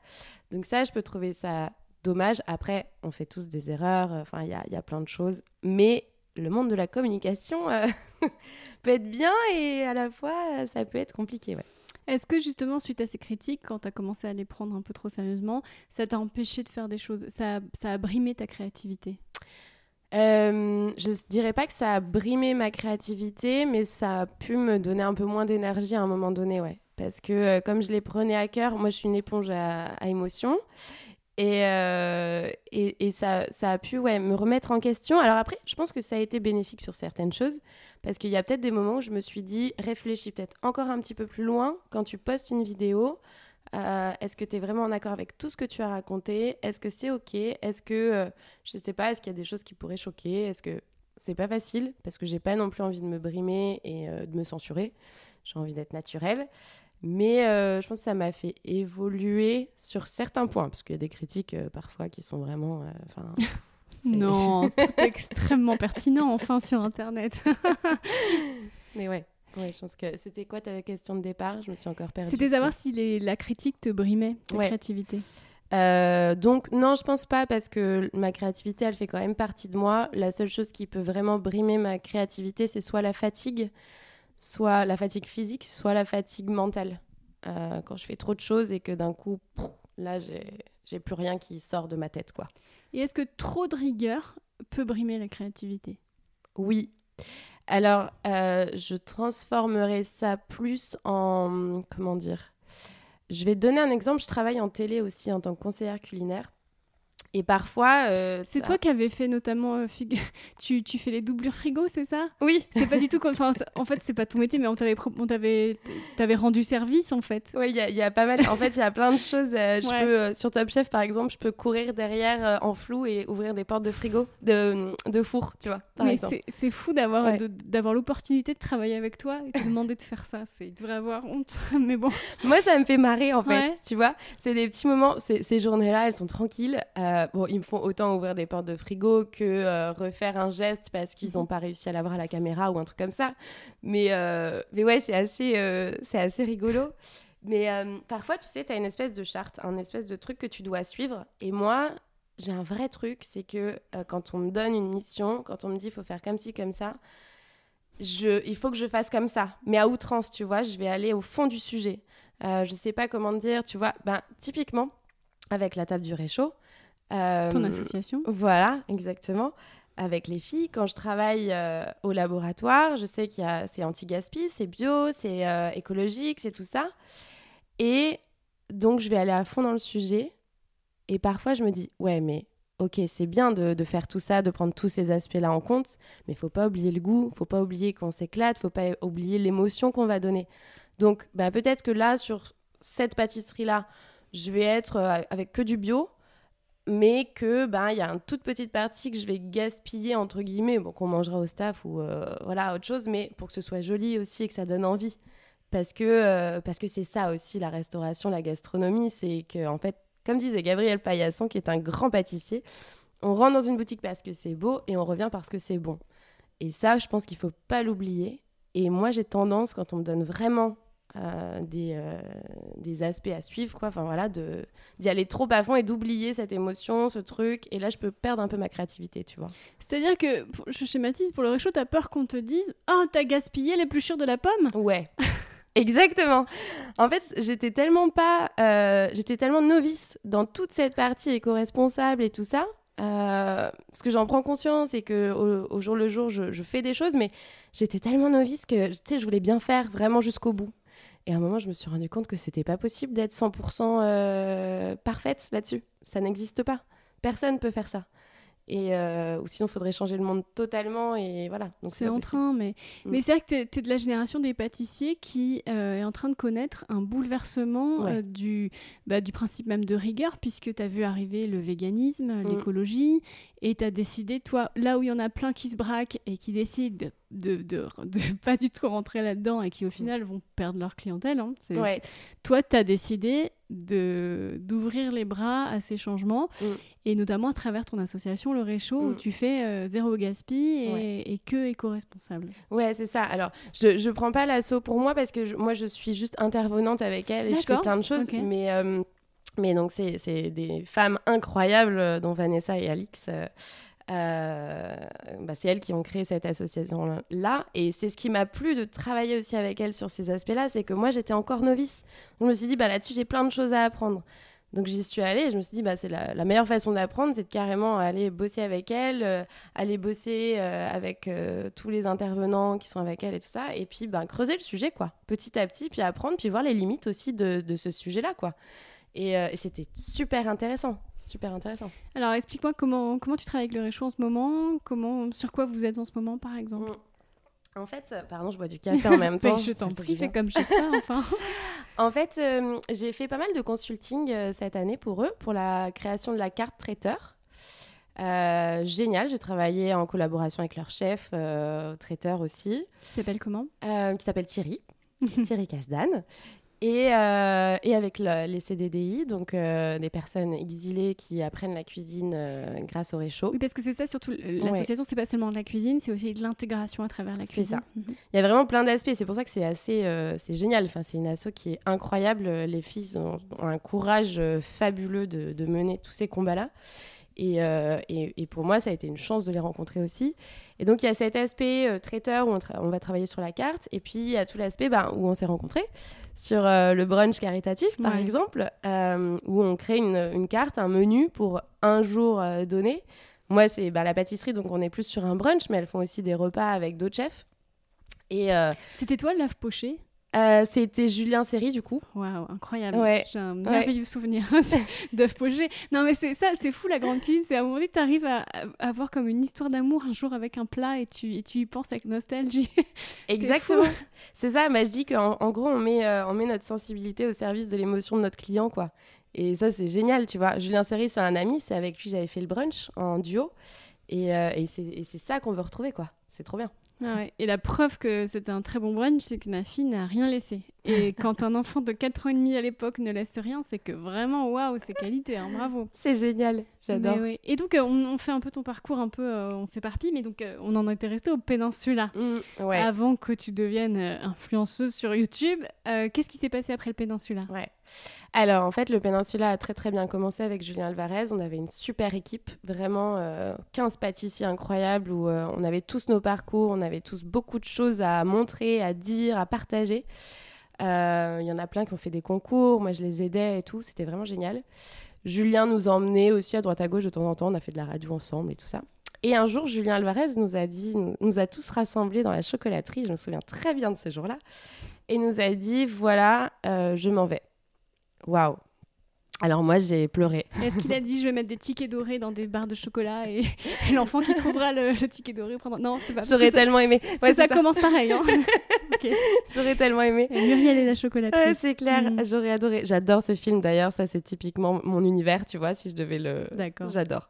Donc ça, je peux trouver ça dommage. Après, on fait tous des erreurs, euh, enfin il y a, plein de choses, mais le monde de la communication euh, peut être bien et à la fois ça peut être compliqué. Ouais. Est-ce que justement, suite à ces critiques, quand tu as commencé à les prendre un peu trop sérieusement, ça t'a empêché de faire des choses? Ça, ça a brimé ta créativité? Euh, je dirais pas que ça a brimé ma créativité, mais ça a pu me donner un peu moins d'énergie à un moment donné, ouais. Parce que euh, comme je les prenais à cœur, moi je suis une éponge à, à émotions. Et, euh, et, et, ça, ça a pu ouais, me remettre en question. Alors après, je pense que ça a été bénéfique sur certaines choses, parce qu'il y a peut-être des moments où je me suis dit, réfléchis peut-être encore un petit peu plus loin quand tu postes une vidéo. Euh, est-ce que tu es vraiment en accord avec tout ce que tu as raconté? Est-ce que c'est OK? Est-ce que, euh, je sais pas, est-ce qu'il y a des choses qui pourraient choquer? Est-ce que c'est pas facile? Parce que j'ai pas non plus envie de me brimer et euh, de me censurer. J'ai envie d'être naturelle. Mais je pense que ça m'a fait évoluer sur certains points, parce qu'il y a des critiques parfois qui sont vraiment. non, tout extrêmement pertinent, enfin, sur Internet. Mais ouais. Oui, je pense que c'était quoi ta question de départ? Je me suis encore perdue. C'était savoir si les, la critique te brimait, ta créativité. Euh, donc non, je pense pas parce que ma créativité, elle fait quand même partie de moi. La seule chose qui peut vraiment brimer ma créativité, c'est soit la fatigue, soit la fatigue physique, soit la fatigue mentale. Euh, quand je fais trop de choses et que d'un coup, là, j'ai plus rien qui sort de ma tête, quoi. Et est-ce que trop de rigueur peut brimer la créativité? Oui. Alors, euh, je transformerai ça plus en... Comment dire? Je vais donner un exemple. Je travaille en télé aussi en tant que conseillère culinaire. Et parfois. Euh, c'est toi qui avais fait notamment. Euh, tu, tu, fais les doublures frigo, c'est ça? Oui. C'est pas du tout. Enfin, en fait, c'est pas ton métier, mais on t'avait, on t'avait, rendu service en fait. Oui, il y, y, a pas mal. En fait, il y a plein de choses. Euh, je peux, sur Top Chef, par exemple, je peux courir derrière en flou et ouvrir des portes de frigo, de, de four, tu vois. mais c'est, fou d'avoir, d'avoir l'opportunité de travailler avec toi et de te demander de faire ça. C'est, il devrait avoir honte. mais bon. Moi, ça me fait marrer en fait. Tu vois, c'est des petits moments. Ces journées-là, elles sont tranquilles. Euh, bon, ils me font autant ouvrir des portes de frigo que euh, refaire un geste parce qu'ils n'ont mhm. pas réussi à l'avoir à la caméra ou un truc comme ça. Mais, euh, mais ouais, c'est assez, c'est assez rigolo. Mais parfois, tu sais, tu as une espèce de charte, un espèce de truc que tu dois suivre. Et moi, j'ai un vrai truc, c'est que quand on me donne une mission, quand on me dit il faut faire comme ci, comme ça, je, il faut que je fasse comme ça. Mais à outrance, tu vois, je vais aller au fond du sujet. je sais pas comment dire, tu vois. Ben, typiquement, avec la table du réchaud, euh, Ton association Voilà, exactement. Avec les filles, quand je travaille euh, au laboratoire, je sais qu'il y a c'est anti-gaspi, c'est bio, c'est euh, écologique, c'est tout ça. Et donc je vais aller à fond dans le sujet. Et parfois je me dis ouais mais ok c'est bien de, de, faire tout ça, de prendre tous ces aspects-là en compte, mais il faut pas oublier le goût, faut pas oublier qu'on s'éclate, faut pas oublier l'émotion qu'on va donner. Donc bah, peut-être que là sur cette pâtisserie là, je vais être avec que du bio, mais que ben y a une toute petite partie que je vais gaspiller entre guillemets bon qu'on mangera au staff ou euh, voilà autre chose mais pour que ce soit joli aussi et que ça donne envie. Parce que euh, parce que c'est ça aussi la restauration la gastronomie c'est que en fait comme disait Gabriel Paillasson qui est un grand pâtissier on rentre dans une boutique parce que c'est beau et on revient parce que c'est bon. Et ça je pense qu'il faut pas l'oublier. Et moi j'ai tendance quand on me donne vraiment euh, des, euh, des aspects à suivre, quoi. Enfin voilà, d'y aller trop à fond et d'oublier cette émotion, ce truc. Et là, je peux perdre un peu ma créativité, tu vois. C'est-à-dire que, je schématise, pour le réchaud, t'as peur qu'on te dise Ah, oh, t'as gaspillé l'épluchure de la pomme Ouais. Exactement. En fait, j'étais tellement pas, euh, j'étais tellement novice dans toute cette partie éco-responsable et tout ça, parce que j'en prends conscience et que au, jour le jour, je, je, fais des choses, mais j'étais tellement novice que, tu sais, je voulais bien faire vraiment jusqu'au bout. Et à un moment, je me suis rendu compte que c'était pas possible d'être 100% euh, parfaite là-dessus. Ça n'existe pas. Personne peut faire ça. Et euh, ou sinon, il faudrait changer le monde totalement. Et voilà. C'est en train, mais, mm. mais c'est vrai que tu es, de la génération des pâtissiers qui euh, est en train de connaître un bouleversement du, bah, du principe même de rigueur, puisque tu as vu arriver le véganisme, mm. l'écologie, et tu as décidé, toi, là où il y en a plein qui se braquent et qui décident de, de, de pas du tout rentrer là-dedans et qui au final vont perdre leur clientèle, hein, toi, tu as décidé d'ouvrir les bras à ces changements mm. et notamment à travers ton association Le Réchaud où mm. tu fais euh, zéro gaspi et, que éco-responsable. Ouais, c'est ça. Alors, je, je prends pas l'assaut pour moi parce que moi, je suis juste intervenante avec elle et je fais plein de choses, mais... Euh, mais donc, c'est des femmes incroyables, euh, dont Vanessa et Alix. Euh, euh, bah, c'est elles qui ont créé cette association-là. Et c'est ce qui m'a plu de travailler aussi avec elles sur ces aspects-là, c'est que moi, j'étais encore novice. je me suis dit, bah, là-dessus, j'ai plein de choses à apprendre. Donc j'y suis allée et je me suis dit, bah, c'est la, meilleure façon d'apprendre, c'est de carrément aller bosser avec elles, aller bosser avec tous les intervenants qui sont avec elles et tout ça, et puis bah, creuser le sujet, quoi, petit à petit, puis apprendre, puis voir les limites aussi de, de ce sujet-là, quoi. Et, euh, et c'était super intéressant. Super intéressant. Alors, explique-moi comment, comment tu travailles avec le réchaud en ce moment comment, Sur quoi vous êtes en ce moment, par exemple En fait, euh, pardon, je bois du café en même temps. je t'en prie, fais comme chez toi, enfin. en fait, euh, j'ai fait pas mal de consulting euh, cette année pour eux, pour la création de la carte traiteur. génial, j'ai travaillé en collaboration avec leur chef, traiteur aussi. Qui s'appelle comment? Qui s'appelle Thierry. Thierry Casdan. Et, euh, et, avec les CDDI, donc euh, des personnes exilées qui apprennent la cuisine euh, grâce au réchaud. Oui, parce que c'est ça surtout. L'association, c'est pas seulement de la cuisine, c'est aussi de l'intégration à travers la cuisine. C'est ça. Mhm. Il y a vraiment plein d'aspects. C'est pour ça que c'est assez, c'est génial. Enfin, c'est une asso qui est incroyable. Les filles ont, un courage fabuleux de, de, mener tous ces combats-là. Et, et, et, pour moi, ça a été une chance de les rencontrer aussi. Et donc, il y a cet aspect traiteur où on, on, va travailler sur la carte, et puis il y a tout l'aspect ben, où on s'est rencontrés sur euh, le brunch caritatif, par exemple, euh, où on crée une, carte, un menu pour un jour euh, donné. Moi, c'est bah, la pâtisserie, donc on est plus sur un brunch, mais elles font aussi des repas avec d'autres chefs. Et C'était toi, l'œuf poché euh, c'était Julien Serry, du coup. Waouh, incroyable. J'ai un merveilleux souvenir d'œuf poché. Non, mais c'est ça, c'est fou la grande cuisine. C'est à un moment donné, tu arrives à, avoir comme une histoire d'amour un jour avec un plat et tu, et tu y penses avec nostalgie. Exactement. C'est ça, mais je dis qu'en en gros, on met, euh, on met notre sensibilité au service de l'émotion de notre client, quoi. Et ça, c'est génial, tu vois. Julien Serry, c'est un ami, c'est avec lui j'avais fait le brunch en duo. Et, euh, et c'est ça qu'on veut retrouver, quoi. C'est trop bien. Ah et la preuve que c'était un très bon brunch, c'est que ma fille n'a rien laissé. Et quand un enfant de 4 ans et demi à l'époque ne laisse rien, c'est que vraiment, waouh, c'est qualité, hein, bravo. C'est génial, j'adore. Et donc, euh, on, fait un peu ton parcours, un peu, euh, on s'éparpille, mais donc, euh, on en était resté au Péninsula. Mmh, Avant que tu deviennes influenceuse sur YouTube, qu'est-ce qui s'est passé après le Péninsula? Ouais. Alors, en fait, le Péninsula a très très bien commencé avec Julien Alvarez. On avait une super équipe, vraiment 15 pâtissiers incroyables où on avait tous nos parcours, on avait tous beaucoup de choses à montrer, à dire, à partager. Euh, il y en a plein qui ont fait des concours, moi je les aidais et tout, c'était vraiment génial. Julien nous emmenait aussi à droite à gauche de temps en temps, on a fait de la radio ensemble et tout ça. Et un jour, Julien Alvarez nous a dit, nous, a tous rassemblés dans la chocolaterie, je me souviens très bien de ce jour-là, et nous a dit voilà, euh, je m'en vais. Waouh, alors moi j'ai pleuré. Est-ce qu'il a dit je vais mettre des tickets dorés dans des barres de chocolat et, l'enfant qui trouvera le, ticket doré prendra... Non, c'est pas. J'aurais tellement aimé. Ouais, ça, commence pareil. Hein. J'aurais tellement aimé. Muriel et la chocolaterie. Ouais, c'est clair. Mm. J'aurais adoré. J'adore ce film d'ailleurs. Ça c'est typiquement mon univers, tu vois. Si je devais le. D'accord. J'adore.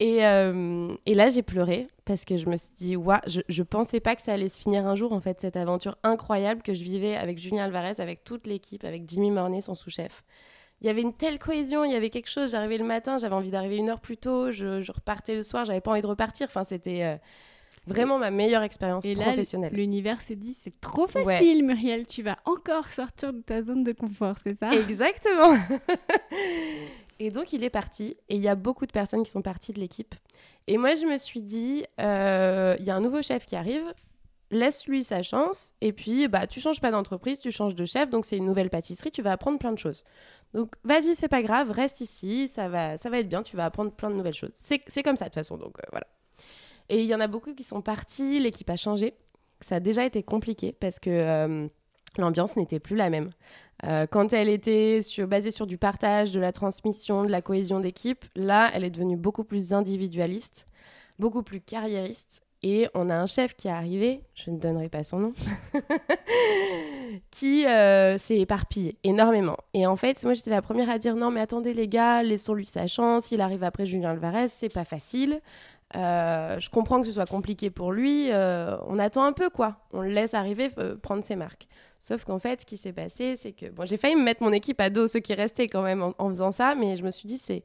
Et, euh, et, là j'ai pleuré parce que je me suis dit ouais, je, je pensais pas que ça allait se finir un jour en fait cette aventure incroyable que je vivais avec Julien Alvarez, avec toute l'équipe, avec Jimmy Mornay son sous-chef il y avait une telle cohésion, il y avait quelque chose. J'arrivais le matin, j'avais envie d'arriver une heure plus tôt, je, repartais le soir, j'avais pas envie de repartir. Enfin, c'était euh, vraiment ma meilleure expérience et professionnelle. L'univers s'est dit c'est trop facile, Muriel, tu vas encore sortir de ta zone de confort, c'est ça? Exactement. et donc il est parti, et il y a beaucoup de personnes qui sont parties de l'équipe. Et moi, je me suis dit, euh, il y a un nouveau chef qui arrive, laisse-lui sa chance, et puis bah tu changes pas d'entreprise, tu changes de chef, donc c'est une nouvelle pâtisserie, tu vas apprendre plein de choses. Donc vas-y, c'est pas grave, reste ici, ça va, ça va être bien, tu vas apprendre plein de nouvelles choses. C'est comme ça de toute façon, donc euh, voilà. Et il y en a beaucoup qui sont partis, l'équipe a changé. Ça a déjà été compliqué parce que euh, l'ambiance n'était plus la même. Euh, quand elle était sur, basée sur du partage, de la transmission, de la cohésion d'équipe, là, elle est devenue beaucoup plus individualiste, beaucoup plus carriériste. Et on a un chef qui est arrivé, je ne donnerai pas son nom, qui euh, s'est éparpillé énormément. Et en fait, moi j'étais la première à dire non mais attendez les gars, laissons-lui sa chance, il arrive après Julien Alvarez, c'est pas facile. Euh, je comprends que ce soit compliqué pour lui, euh, on attend un peu quoi, on le laisse arriver, prendre ses marques. Sauf qu'en fait, ce qui s'est passé, c'est que bon, j'ai failli me mettre mon équipe à dos, ceux qui restaient quand même en faisant ça, mais je me suis dit c'est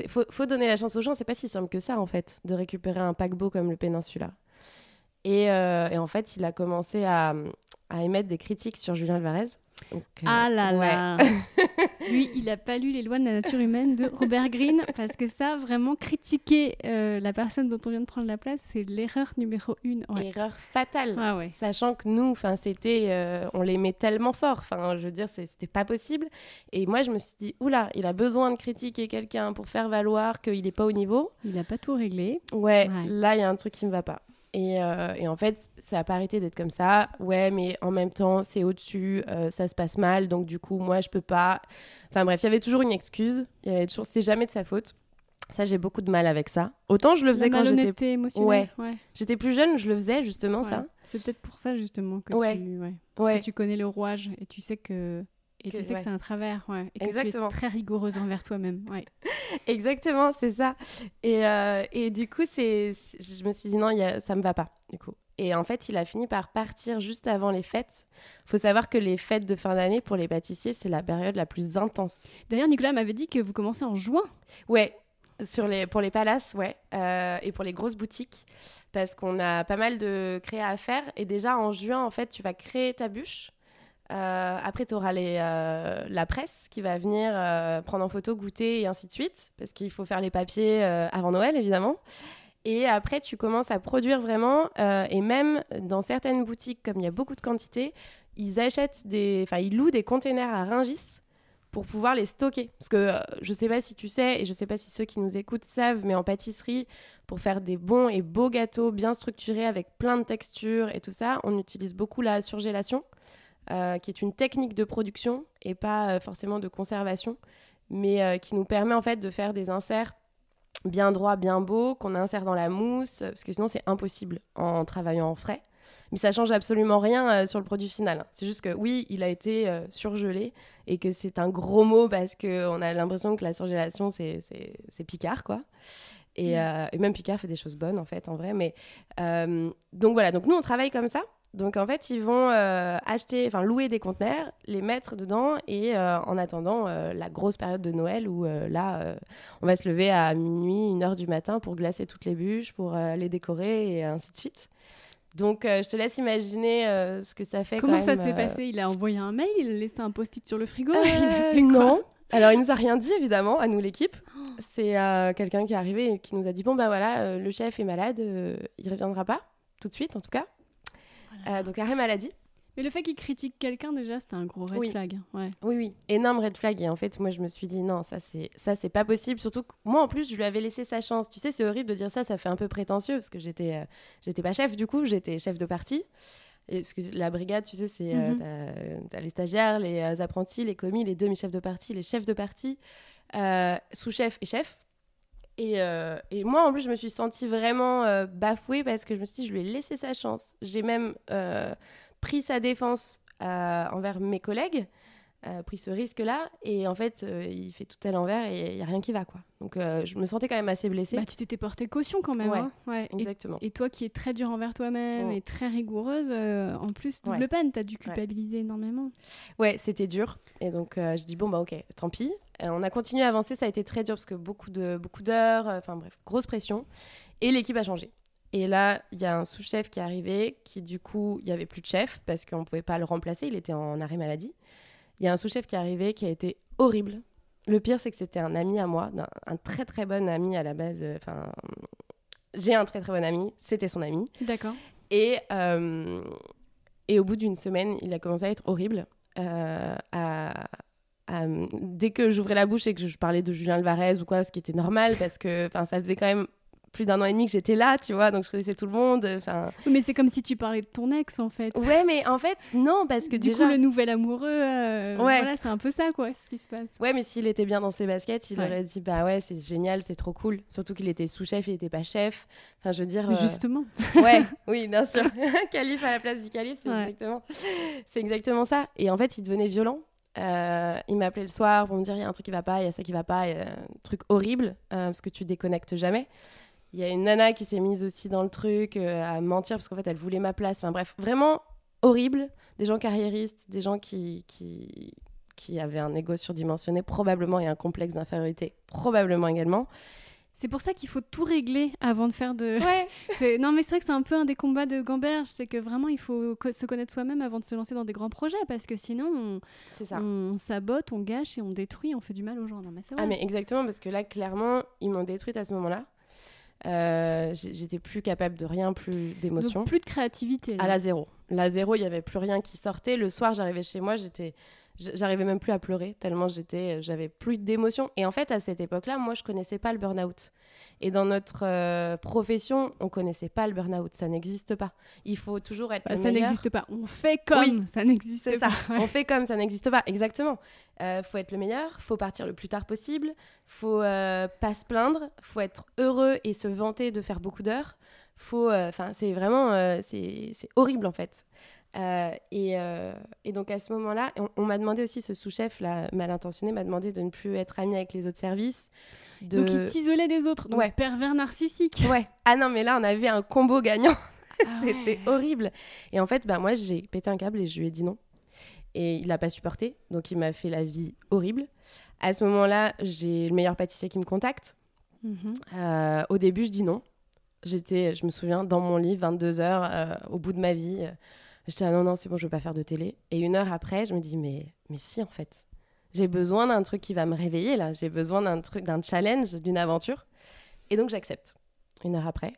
il faut, donner la chance aux gens. C'est pas si simple que ça, en fait, de récupérer un paquebot comme le Péninsula. Et, euh, en fait, il a commencé à, à, émettre des critiques sur Julien Alvarez. Euh, ah là là Lui, il n'a pas lu Les lois de la nature humaine de Robert Greene, parce que ça, vraiment, critiquer euh, la personne dont on vient de prendre la place, c'est l'erreur numéro une. Erreur fatale. Ah Sachant que nous, c'était, euh, on l'aimait tellement fort. Enfin, je veux dire, c'était pas possible. Et moi, je me suis dit, oula, il a besoin de critiquer quelqu'un pour faire valoir qu'il n'est pas au niveau. Il n'a pas tout réglé. Ouais, là, il y a un truc qui me va pas. Et, euh, et en fait, ça n'a pas arrêté d'être comme ça. Ouais, mais en même temps, c'est au-dessus, euh, ça se passe mal, donc du coup, moi, je peux pas. Enfin bref, il y avait toujours une excuse. Il y avait toujours, c'est jamais de sa faute. Ça, j'ai beaucoup de mal avec ça. Autant je le faisais quand j'étais, émotionnelle. Ouais. j'étais plus jeune, je le faisais justement ça. Ouais. C'est peut-être pour ça justement que Ouais. tu, ouais. Parce Ouais. que tu connais le rouage et tu sais que et Que- tu sais ouais. que c'est un travers, ouais. Et que tu Exactement. es très rigoureuse envers toi-même, ouais. Exactement, c'est ça. Et, euh, et du coup, c'est, je me suis dit non, il y a- ça me va pas, du coup. Et en fait, il a fini par partir juste avant les fêtes. faut savoir que les fêtes de fin d'année pour les pâtissiers, c'est la période la plus intense. D'ailleurs, Nicolas m'avait dit que vous commencez en juin. Ouais, sur les, pour les palaces, ouais, euh, et pour les grosses boutiques, parce qu'on a pas mal de créa à faire. Et déjà en juin, en fait, tu vas créer ta bûche. Euh, après, tu auras les, euh, la presse qui va venir euh, prendre en photo, goûter et ainsi de suite, parce qu'il faut faire les papiers avant Noël, évidemment. Et après, tu commences à produire vraiment. et même dans certaines boutiques, comme il y a beaucoup de quantité, ils achètent des, ils louent des containers à Ringis pour pouvoir les stocker. Parce que je sais pas si tu sais, et je sais pas si ceux qui nous écoutent savent, mais en pâtisserie, pour faire des bons et beaux gâteaux bien structurés avec plein de textures et tout ça, on utilise beaucoup la surgélation, euh, qui est une technique de production et pas euh, forcément de conservation, mais euh, qui nous permet en fait de faire des inserts bien droits, bien beaux, qu'on insère dans la mousse, parce que sinon c'est impossible en travaillant en frais. Mais ça change absolument rien sur le produit final. hein. C'est juste que oui, il a été surgelé et que c'est un gros mot parce qu'on a l'impression que la surgélation, c'est- Picard, quoi. Et, Mm. euh, et même Picard fait des choses bonnes, en fait, en vrai. Mais euh, donc voilà, donc nous, on travaille comme ça. Donc en fait, ils vont euh, acheter, enfin louer des conteneurs, les mettre dedans et euh, en attendant euh, la grosse période de Noël où là, on va se lever à minuit, une heure du matin pour glacer toutes les bûches, pour les décorer et ainsi de suite. Donc je te laisse imaginer ce que ça fait. Comment quand ça s'est passé? Il a envoyé un mail, il a laissé un post-it sur le frigo il a fait quoi? non. Alors, il nous a rien dit, évidemment, à nous, l'équipe. C'est euh, quelqu'un qui est arrivé et qui nous a dit Bon, ben voilà, euh, le chef est malade, euh, il reviendra pas, tout de suite, en tout cas. Voilà. Euh, donc, arrêt maladie. Mais le fait qu'il critique quelqu'un, déjà, c'était un gros red Oui. flag. Ouais. Oui, oui, énorme red flag. Et en fait, moi, je me suis dit Non, ça, c'est ça c'est pas possible. Surtout que moi, en plus, je lui avais laissé sa chance. Tu sais, c'est horrible de dire ça, ça fait un peu prétentieux parce que j'étais euh, j'étais pas chef, du coup, j'étais chef de parti. Et parce que la brigade, tu sais, c'est euh, Mhm. t'as les stagiaires, les euh, apprentis, les commis, les demi-chefs de parti, les chefs de parti, euh, sous-chef et chef. Et, euh, et moi, en plus, je me suis sentie vraiment euh, bafouée parce que je me suis dit, je lui ai laissé sa chance. J'ai même euh, pris sa défense envers mes collègues, euh, pris ce risque-là. Et en fait, euh, il fait tout à l'envers et il n'y a rien qui va, quoi. Donc, euh, je me sentais quand même assez blessée. Bah, tu t'étais porté caution quand même. Ouais, hein. ouais. Et, Exactement. et toi qui es très dure envers toi-même Mm. et très rigoureuse, euh, en plus, double peine, t'as dû culpabiliser énormément. Ouais, c'était dur. Et donc, je dis, bon, bah, ok, tant pis. On a continué à avancer. Ça a été très dur parce que beaucoup beaucoup d'heures, euh, enfin, bref, grosse pression. Et l'équipe a changé. Et là, il y a un sous-chef qui est arrivé, qui du coup, il n'y avait plus de chef parce qu'on ne pouvait pas le remplacer. Il était en arrêt maladie. Il y a un sous-chef qui est arrivé qui a été horrible. Le pire, c'est que c'était un ami à moi, un très très bon ami à la base. euh, Enfin, j'ai un très très bon ami. C'était son ami. D'accord. Et, euh, et au bout d'une semaine, il a commencé à être horrible. Euh, à- à- dès que j'ouvrais la bouche et que je parlais de Julien Alvarez ou quoi, ce qui était normal parce que ça faisait quand même plus d'un an et demi que j'étais là, tu vois, donc je connaissais tout le monde. Enfin, mais c'est comme si tu parlais de ton ex en fait. ouais, mais en fait, non, parce que du déjà. coup, le nouvel amoureux, euh, Ouais. voilà, c'est un peu ça, quoi, ce qui se passe. Ouais, mais s'il était bien dans ses baskets, il Ouais. aurait dit bah ouais, c'est génial, c'est trop cool. Surtout qu'il était sous-chef, il était pas chef. Enfin, je veux dire. Mais euh, Justement. Ouais, oui, bien sûr. calife à la place du calife, c'est Ouais. exactement, c'est exactement ça. Et en fait, il devenait violent. Euh, il m'appelait le soir pour me dire il y a un truc qui va pas, il y a ça qui va pas, il y a un truc horrible euh, parce que tu déconnectes jamais. Il y a une nana qui s'est mise aussi dans le truc euh, à mentir parce qu'en fait elle voulait ma place. Enfin bref, vraiment horrible. Des gens carriéristes, des gens qui, qui, qui avaient un ego surdimensionné probablement et un complexe d'infériorité probablement également. C'est pour ça qu'il faut tout régler avant de faire de. Ouais. Non, mais c'est vrai que c'est un peu un des combats de Gamberge, c'est que vraiment il faut co- se connaître soi-même avant de se lancer dans des grands projets, parce que sinon on, ça. on sabote, on gâche et on détruit, on fait du mal aux gens. Non, mais. Ah mais exactement parce que là clairement ils m'ont détruite à ce moment-là. Euh, J'étais plus capable de rien, plus d'émotion. Plus de créativité. là. À la zéro. La zéro, il y avait plus rien qui sortait. Le soir, j'arrivais chez moi, j'étais j'arrivais même plus à pleurer tellement j'étais, j'avais plus d'émotions. Et en fait, à cette époque-là, moi, je connaissais pas le burn-out. Et dans notre euh, profession, on connaissait pas le burn-out, ça n'existe pas. Il faut toujours être bah, Ça n'existe pas. On fait comme ça n'existe pas. Ça. On fait comme ça n'existe pas, exactement. Euh, faut être le meilleur, faut partir le plus tard possible, faut euh, pas se plaindre, faut être heureux et se vanter de faire beaucoup d'heures. Faut, euh, enfin, c'est vraiment, c'est horrible en fait. Et, et, donc à ce moment-là, on, m'a demandé aussi, ce sous-chef là, mal intentionné, m'a demandé de ne plus être ami avec les autres services. Donc il t'isolait des autres, donc ouais. pervers narcissique. Ouais. Ah non, mais là on avait un combo gagnant. Ah C'était horrible. Et en fait, bah, moi j'ai pété un câble et je lui ai dit non. Et il n'a pas supporté, donc il m'a fait la vie horrible. À ce moment-là, j'ai le meilleur pâtissier qui me contacte. Mhm. Euh, au début, je dis non. J'étais, je me souviens, dans mon lit, 22 heures, euh, au bout de ma vie. Je J'étais, ah non, non, c'est bon, je veux pas faire de télé. Et une heure après, je me dis, mais, mais si, en fait. J'ai besoin d'un truc qui va me réveiller, là. J'ai besoin d'un truc, d'un challenge, d'une aventure. Et donc, j'accepte. Une heure après.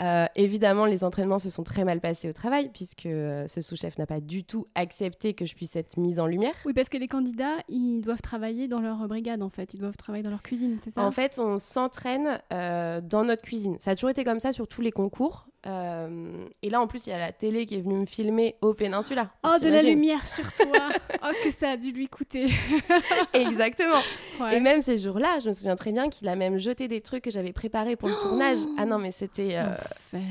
Euh, évidemment, les entraînements se sont très mal passés au travail, puisque euh, ce sous-chef n'a pas du tout accepté que je puisse être mise en lumière. Oui, parce que les candidats, ils doivent travailler dans leur brigade, en fait. Ils doivent travailler dans leur cuisine, c'est ça? En fait, on s'entraîne euh, dans notre cuisine. Ça a toujours été comme ça sur tous les concours. Euh, et là, en plus, il y a la télé qui est venue me filmer au Péninsula. Oh, de la lumière sur toi Oh, que ça a dû lui coûter Exactement. Et même ces jours-là, je me souviens très bien qu'il a même jeté des trucs que j'avais préparés pour le tournage. Ah non, mais c'était euh,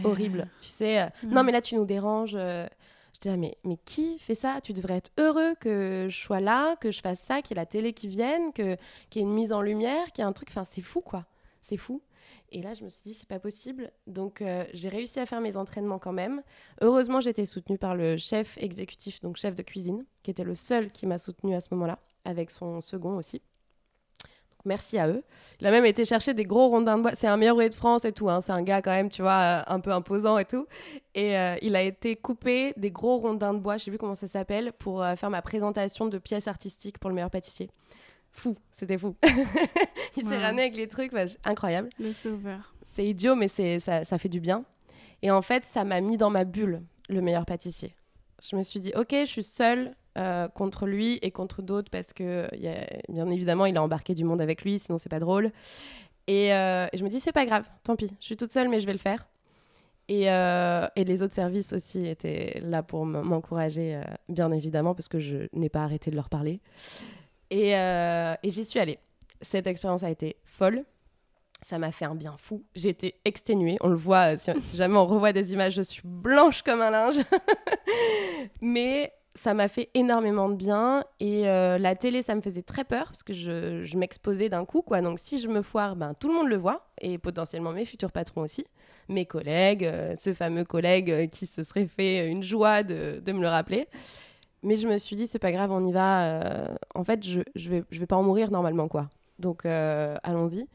horrible. Tu sais, euh, non, mais là, tu nous déranges. Je dis, mais, mais qui fait ça? Tu devrais être heureux que je sois là, que je fasse ça, qu'il y ait la télé qui vienne, qu'il y ait une mise en lumière, qu'il y ait un truc. Enfin, c'est fou, quoi. C'est fou. Et là, je me suis dit, c'est pas possible. Donc, euh, j'ai réussi à faire mes entraînements quand même. Heureusement, j'étais soutenue par le chef exécutif, donc chef de cuisine, qui était le seul qui m'a soutenue à ce moment-là, avec son second aussi. Merci à eux. Il a même été chercher des gros rondins de bois. C'est un meilleur ouvrier de France et tout. Hein. C'est un gars quand même, tu vois, euh, un peu imposant et tout. Et euh, il a été coupé des gros rondins de bois, je sais plus comment ça s'appelle, pour faire ma présentation de pièces artistiques pour le meilleur pâtissier fou, c'était fou. il s'est ramené avec les trucs, bah, incroyable. Le sauveur. C'est idiot, mais c'est ça, ça, fait du bien. Et en fait, ça m'a mis dans ma bulle, le meilleur pâtissier. Je me suis dit, ok, je suis seule euh, contre lui et contre d'autres parce que, y a, bien évidemment, il a embarqué du monde avec lui, sinon c'est pas drôle. Et, euh, je me dis, c'est pas grave, tant pis, je suis toute seule, mais je vais le faire. Et, euh, et les autres services aussi étaient là pour m'encourager, bien évidemment, parce que je n'ai pas arrêté de leur parler. Euh, et, j'y suis allée. Cette expérience a été folle. Ça m'a fait un bien fou. Été exténuée. On le voit, si, jamais on revoit des images, je suis blanche comme un linge. Mais ça m'a fait énormément de bien. Et euh, la télé, ça me faisait très peur parce que je, m'exposais d'un coup. quoi. Donc si je me foire, ben, tout le monde le voit. Et potentiellement mes futurs patrons aussi. Mes collègues, euh, ce fameux collègue qui se serait fait une joie de me le rappeler. Mais je me suis dit, c'est pas grave, on y va. Euh, en fait, je, je, vais, je vais pas en mourir normalement, quoi. Donc, euh, allons-y.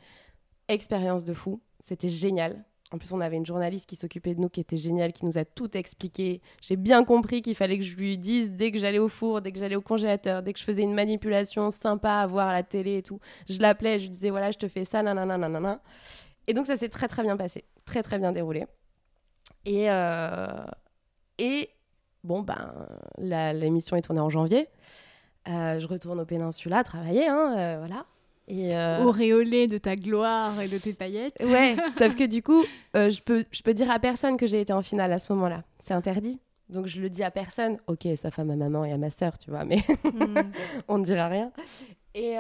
Expérience de fou. C'était génial. En plus, on avait une journaliste qui s'occupait de nous, qui était géniale, qui nous a tout expliqué. J'ai bien compris qu'il fallait que je lui dise dès que j'allais au four, dès que j'allais au congélateur, dès que je faisais une manipulation sympa à voir à la télé et tout. Je l'appelais, je lui disais voilà, je te fais ça, nanana, nanana. Et donc, ça s'est très, très bien passé. Très, très bien déroulé. Et, euh, et Bon, ben, l'émission est tournée en janvier. Euh, je retourne au Péninsula travailler, hein, euh, voilà. Et euh... Auréolé de ta gloire et de tes paillettes. Ouais, sauf que du coup, je, peux, je peux dire à personne que j'ai été en finale à ce moment-là. C'est interdit. Donc je le dis à personne. Ok, sa femme, à maman et à ma sœur, tu vois, mais hmm. on ne dira rien. Et,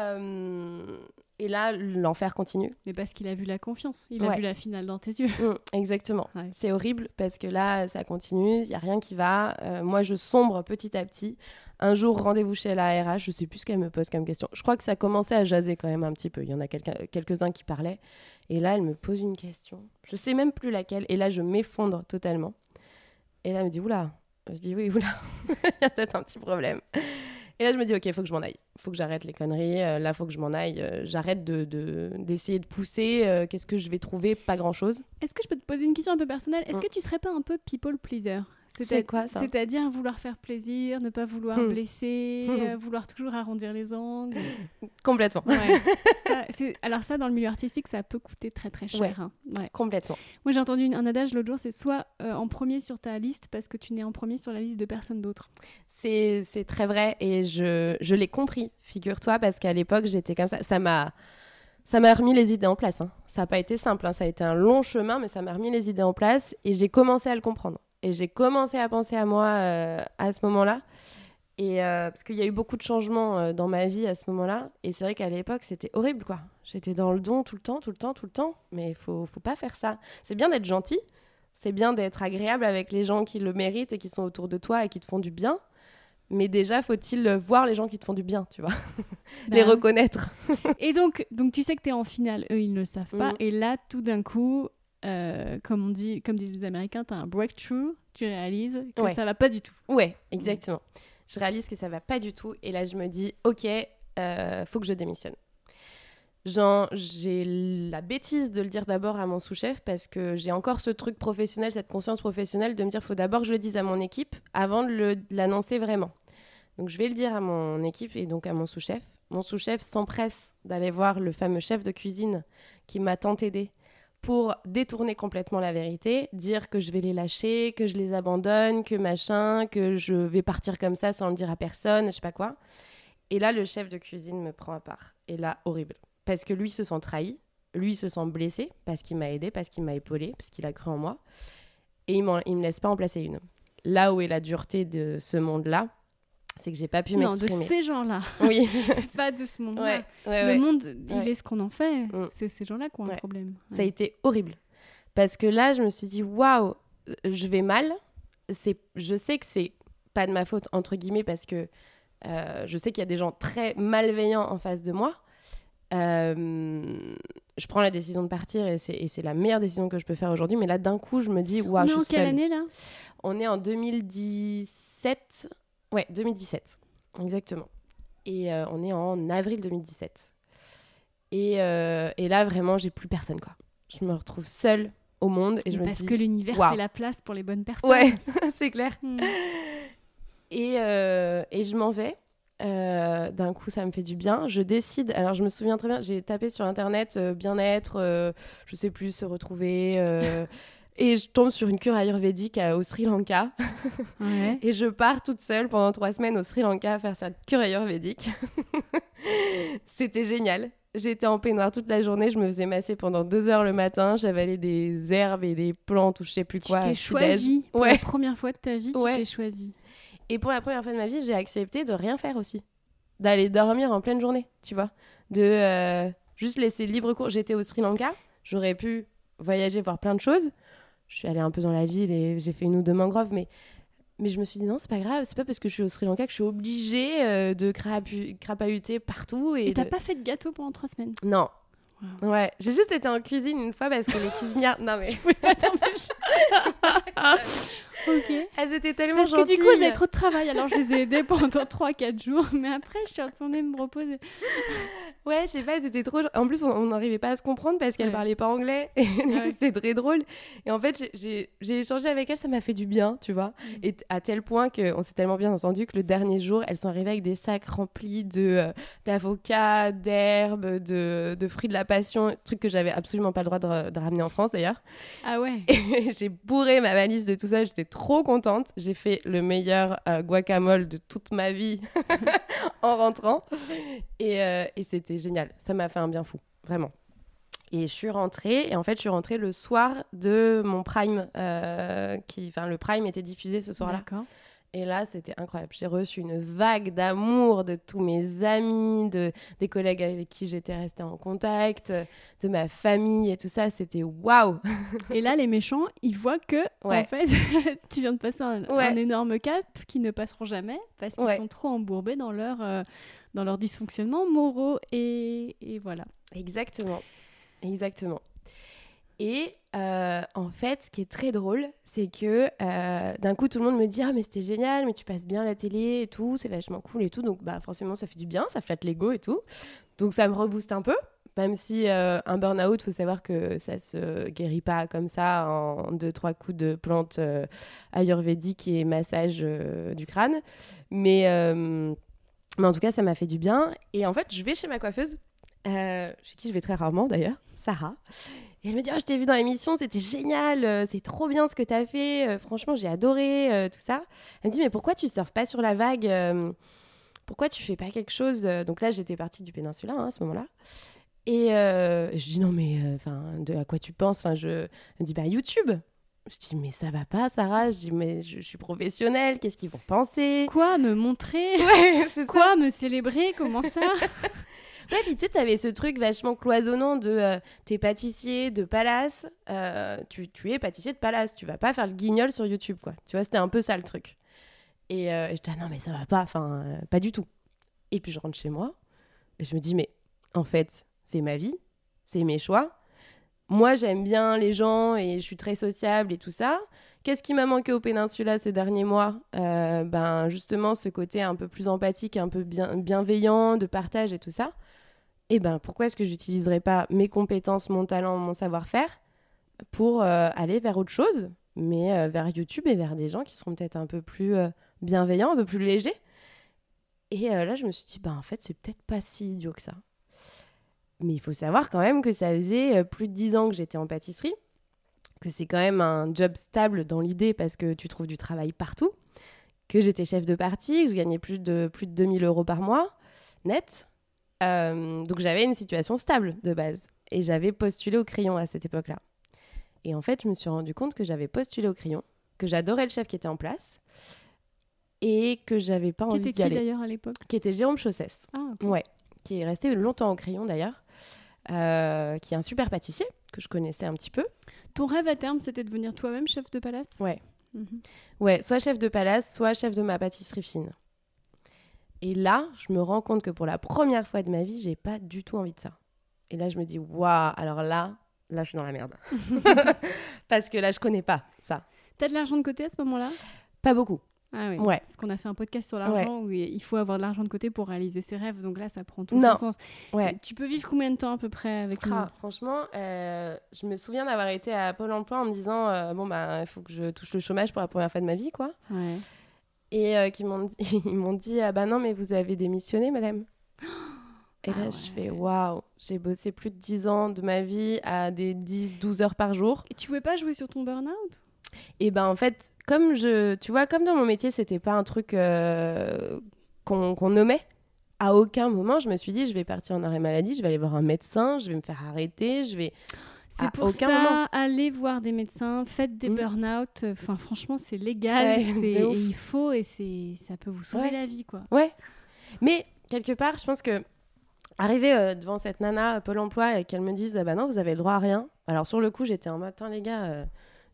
et là, l'enfer continue. Mais parce qu'il a vu la confiance, il a vu la finale dans tes yeux. Mm, exactement. C'est horrible parce que là, ça continue, il n'y a rien qui va. Euh, moi, je sombre petit à petit. Un jour, rendez-vous chez la RH, je sais plus ce qu'elle me pose comme question. Je crois que ça commençait à jaser quand même un petit peu. Il y en a quelques-uns qui parlaient. Et là, elle me pose une question. Je sais même plus laquelle. Et là, je m'effondre totalement. Et là, elle me dit, oula. Je dis, oui, oula, il y a peut-être un petit problème. Et là, je me dis, ok, il faut que je m'en aille. Il faut que j'arrête les conneries. Euh, là, il faut que je m'en aille. Euh, j'arrête d'essayer de, d'essayer de, pousser. Euh, qu'est-ce que je vais trouver? Pas grand-chose. Est-ce que je peux te poser une question un peu personnelle? Est-ce mm. que tu serais pas un peu people pleaser? C'est quoi ça C'est-à-dire vouloir faire plaisir, ne pas vouloir Hmm. blesser, Hmm. euh, vouloir toujours arrondir les angles. Complètement. Ouais. Ça, c'est- alors ça, dans le milieu artistique, ça peut coûter très très cher. Ouais. hein. Ouais. Complètement. Moi, j'ai entendu une- un adage l'autre jour, c'est soit euh, en premier sur ta liste parce que tu n'es en premier sur la liste de personne d'autre. C'est c'est très vrai et je, je l'ai compris, figure-toi, parce qu'à l'époque, j'étais comme ça. Ça m'a ça m'a remis les idées en place. hein. Ça n'a pas été simple, hein. ça a été un long chemin, mais ça m'a remis les idées en place et j'ai commencé à le comprendre. Et j'ai commencé à penser à moi euh, à ce moment-là. Et euh, parce qu'il y a eu beaucoup de changements euh, dans ma vie à ce moment-là. Et c'est vrai qu'à l'époque, c'était horrible, quoi. J'étais dans le don tout le temps, tout le temps, tout le temps. Mais il faut, faut pas faire ça. C'est bien d'être gentil. C'est bien d'être agréable avec les gens qui le méritent et qui sont autour de toi et qui te font du bien. Mais déjà, faut-il voir les gens qui te font du bien, tu vois? Les Bah, reconnaître. Et donc, donc tu sais que tu es en finale, eux ils ne le savent pas. Mhm. Et là, tout d'un coup, euh, comme on dit, comme disent les Américains, tu as un breakthrough, tu réalises que Ouais. ça va pas du tout. Ouais, exactement. Je réalise que ça va pas du tout. Et là, je me dis, ok, euh, faut que je démissionne. J'ai la bêtise de le dire d'abord à mon sous-chef parce que j'ai encore ce truc professionnel, cette conscience professionnelle de me dire, faut d'abord que je le dise à mon équipe avant de l'annoncer vraiment. Donc, je vais le dire à mon équipe et donc à mon sous-chef. Mon sous-chef s'empresse d'aller voir le fameux chef de cuisine qui m'a tant aidé pour détourner complètement la vérité, dire que je vais les lâcher, que je les abandonne, que machin, que je vais partir comme ça sans le dire à personne, je sais pas quoi. Et là, le chef de cuisine me prend à part. Et là, horrible. Parce que lui se sent trahi, lui se sent blessé, parce qu'il m'a aidé, parce qu'il m'a épaulé, parce qu'il a cru en moi. Et il, il me laisse pas en placer une. Là où est la dureté de ce monde-là, c'est que j'ai pas pu Non, de m'exprimer. ces gens-là, Oui, pas de ce monde-là. ouais, ouais, Le ouais. monde, il est ce qu'on en fait. Mm. C'est ces gens-là qui ont un problème. Ça a été horrible. Parce que là, je me suis dit, waouh, je vais mal. C'est, je sais que c'est pas de ma faute, entre guillemets, parce que euh, je sais qu'il y a des gens très malveillants en face de moi. Euh, je prends la décision de partir et c'est, la meilleure décision que je peux faire aujourd'hui. Mais là, d'un coup, je me dis, On waouh, est je en suis quelle seule. année là? On est en 2017. Ouais, 2017. Exactement. Et euh, on est en avril 2017. Et, euh, et là, vraiment, j'ai plus personne, quoi. Je me retrouve seule au monde et je me Parce dis... que l'univers fait la place pour les bonnes personnes. Ouais, c'est clair. Mm. Et, euh, et je m'en vais. D'un coup, ça me fait du bien. Je décide. Alors, je me souviens très bien. J'ai tapé sur internet bien-être, je sais plus, se retrouver. et je tombe sur une cure ayurvédique à- au Sri Lanka. Ouais. Et je pars toute seule pendant trois semaines au Sri Lanka à faire cette cure ayurvédique. C'était génial. J'étais en peignoir toute la journée. Je me faisais masser pendant deux heures le matin. J'avalais des herbes et des plantes ou je sais plus Tu quoi. t'es petit-déj. choisi. Pour Ouais. la première fois de ta vie, tu Ouais. t'es choisi. Et pour la première fois de ma vie, j'ai accepté de rien faire aussi. D'aller dormir en pleine journée, tu vois. De euh, juste laisser libre cours. J'étais au Sri Lanka, j'aurais pu voyager, voir plein de choses. Je suis allée un peu dans la ville et j'ai fait une ou deux mangroves, mais, mais je me suis dit non, c'est pas grave, c'est pas parce que je suis au Sri Lanka que je suis obligée euh, de crapahuter partout. Et, Et t'as de- pas fait de gâteau pendant trois semaines? Non. Wow. Ouais, j'ai juste été en cuisine une fois parce que les cuisinières. Non mais. Tu pouvais pas t'empêcher. ok. Elles étaient tellement Parce que gentilles. du coup, elles avaient trop de travail, alors je les ai aidées pendant 3-4 jours. Mais après, je suis retournée me reposer. Ouais, je sais pas, c'était trop. En plus, on- n'arrivait pas à se comprendre parce qu'elle Ouais. parlait pas anglais. Ouais. c'était très drôle. Et en fait, j'ai- échangé avec elle, ça m'a fait du bien, tu vois. Mm. Et à tel point qu'on s'est tellement bien entendu que le dernier jour, elles sont arrivées avec des sacs remplis de euh, d'avocats, d'herbes, de, de fruits de la passion, truc que j'avais absolument pas le droit de, de ramener en France d'ailleurs. Ah ouais. J'ai bourré ma valise de tout ça, j'étais trop contente. J'ai fait le meilleur euh, guacamole de toute ma vie en rentrant. Et, euh, et c'était génial. Ça m'a fait un bien fou, vraiment. Et je suis rentrée, et en fait, je suis rentrée le soir de mon Prime. euh, qui, enfin, le Prime était diffusé ce soir-là. D'accord. Et là, c'était incroyable. J'ai reçu une vague d'amour de tous mes amis, de, des collègues avec qui j'étais restée en contact, de ma famille et tout ça. C'était waouh! Et là, les méchants, ils voient que, Ouais. en fait, tu viens de passer un, Ouais. un énorme cap qui ne passeront jamais parce qu'ils Ouais. sont trop embourbés dans leur, euh, dans leur dysfonctionnement moraux. Et, voilà. Exactement. Exactement. Et euh, en fait, ce qui est très drôle, c'est que euh, d'un coup, tout le monde me dit Ah, mais c'était génial, mais tu passes bien la télé et tout, c'est vachement cool et tout. Donc, bah, forcément, ça fait du bien, ça flatte l'ego et tout. Donc, ça me rebooste un peu Même si euh, un burn-out, faut savoir que ça se guérit pas comme ça en deux, trois coups de plantes ayurvédiques et massage du crâne. Mais, mais en tout cas, ça m'a fait du bien. Et en fait, je vais chez ma coiffeuse, euh, chez qui je vais très rarement d'ailleurs, Sarah. Et elle me dit oh, Je t'ai vu dans l'émission, c'était génial, euh, c'est trop bien ce que tu as fait, euh, franchement, j'ai adoré tout ça. Elle me dit Mais pourquoi tu surfes pas sur la vague Pourquoi tu fais pas quelque chose Donc là, j'étais partie du péninsula hein, à ce moment-là. Et je dis non mais enfin de à quoi tu penses? Enfin je elle me dit bah YouTube. Je dis mais ça va pas Sarah. Je dis mais je, je suis professionnelle. Qu'est-ce qu'ils vont penser? Quoi Me montrer? Ouais Quoi Me célébrer? Comment ça? Ouais puis tu sais t'avais ce truc vachement cloisonnant de euh, t'es pâtissier de palace. euh, tu, tu es pâtissier de palace. Tu vas pas faire le guignol sur YouTube quoi. Tu vois c'était un peu ça le truc. Et, euh, je dis ah non mais ça va pas. Enfin pas du tout. Et puis je rentre chez moi et je me dis mais en fait c'est ma vie, c'est mes choix. Moi, j'aime bien les gens et je suis très sociable et tout ça. Qu'est-ce qui m'a manqué au Péninsula ces derniers mois? Euh, Ben justement ce côté un peu plus empathique, un peu bien, bienveillant, de partage et tout ça. Et ben pourquoi est-ce que j'utiliserais pas mes compétences, mon talent, mon savoir-faire pour euh, aller vers autre chose, mais euh, vers YouTube et vers des gens qui seront peut-être un peu plus bienveillants, un peu plus légers? Et là, je me suis dit, ben en fait, c'est peut-être pas si idiot que ça. Mais il faut savoir quand même que ça faisait euh, plus de 10 ans que j'étais en pâtisserie, que c'est quand même un job stable dans l'idée parce que tu trouves du travail partout, que j'étais chef de partie, que je gagnais plus de, plus de 2000 euros par mois net. Euh, donc j'avais une situation stable de base. Et j'avais postulé au crayon à cette époque-là. Et en fait, je me suis rendu compte que j'avais postulé au crayon, que j'adorais le chef qui était en place et que j'avais pas Qui envie était d'y qui aller. d'ailleurs à l'époque? Qui était Jérôme Chaussès. Ah. Ouais, qui est resté longtemps au crayon d'ailleurs, euh, qui est un super pâtissier que je connaissais un petit peu. Ton rêve à terme, c'était de devenir toi-même chef de palace? Ouais. Mhm. Ouais, soit chef de palace, soit chef de ma pâtisserie fine. Et là, je me rends compte que pour la première fois de ma vie, j'ai pas du tout envie de ça. Et là, je me dis, waouh, alors là, là, je suis dans la merde. Parce que là, je connais pas ça. T'as de l'argent de côté à ce moment-là? Pas beaucoup. Ah oui. Ouais. Parce qu'on a fait un podcast sur l'argent où il faut avoir de l'argent de côté pour réaliser ses rêves. Donc là, ça prend tout Non. son sens. Ouais. Tu peux vivre combien de temps à peu près avec Ah, franchement, euh, je me souviens d'avoir été à Pôle emploi en me disant, euh, bon, bah, il faut que je touche le chômage pour la première fois de ma vie, quoi. Ouais. Et euh, qu'ils m'ont dit, ils m'ont dit ah bah non mais vous avez démissionné madame. Et là Ah je fais waouh, j'ai bossé plus de 10 ans de ma vie à des 10 12 heures par jour. Et tu pouvais pas jouer sur ton burn-out? Et ben en fait, comme je tu vois comme dans mon métier, c'était pas un truc euh, qu'on nommait. À aucun moment, je me suis dit je vais partir en arrêt maladie, je vais aller voir un médecin, je vais me faire arrêter, je vais C'est pour aucun ça, moment. allez voir des médecins, faites des Mm. burn-out. Enfin, franchement, c'est légal, Ouais, et il faut, et c'est, ça peut vous sauver Ouais. la vie, quoi. Ouais. Mais quelque part, je pense que arriver euh, devant cette nana euh, Pôle emploi et qu'elle me dise ah bah non, vous avez le droit à rien. Alors sur le coup, j'étais en mode les gars, euh,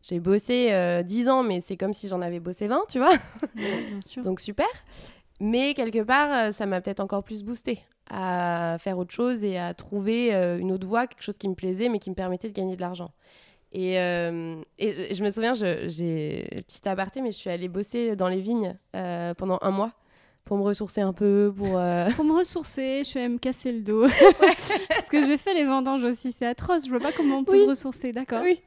j'ai bossé euh, 10 ans, mais c'est comme si j'en avais bossé 20, tu vois. Ouais, bien sûr. Donc super. Mais quelque part, euh, ça m'a peut-être encore plus boosté à faire autre chose et à trouver euh, une autre voie, quelque chose qui me plaisait, mais qui me permettait de gagner de l'argent. Et, euh, et je me souviens, j'ai petit aparté, mais je suis allée bosser dans les vignes euh, pendant un mois pour me ressourcer un peu, pour euh, Pour me ressourcer, je allée me casser le dos. Parce que j'ai fait les vendanges aussi, c'est atroce. Je vois pas comment on peut Oui. se ressourcer, d'accord Oui.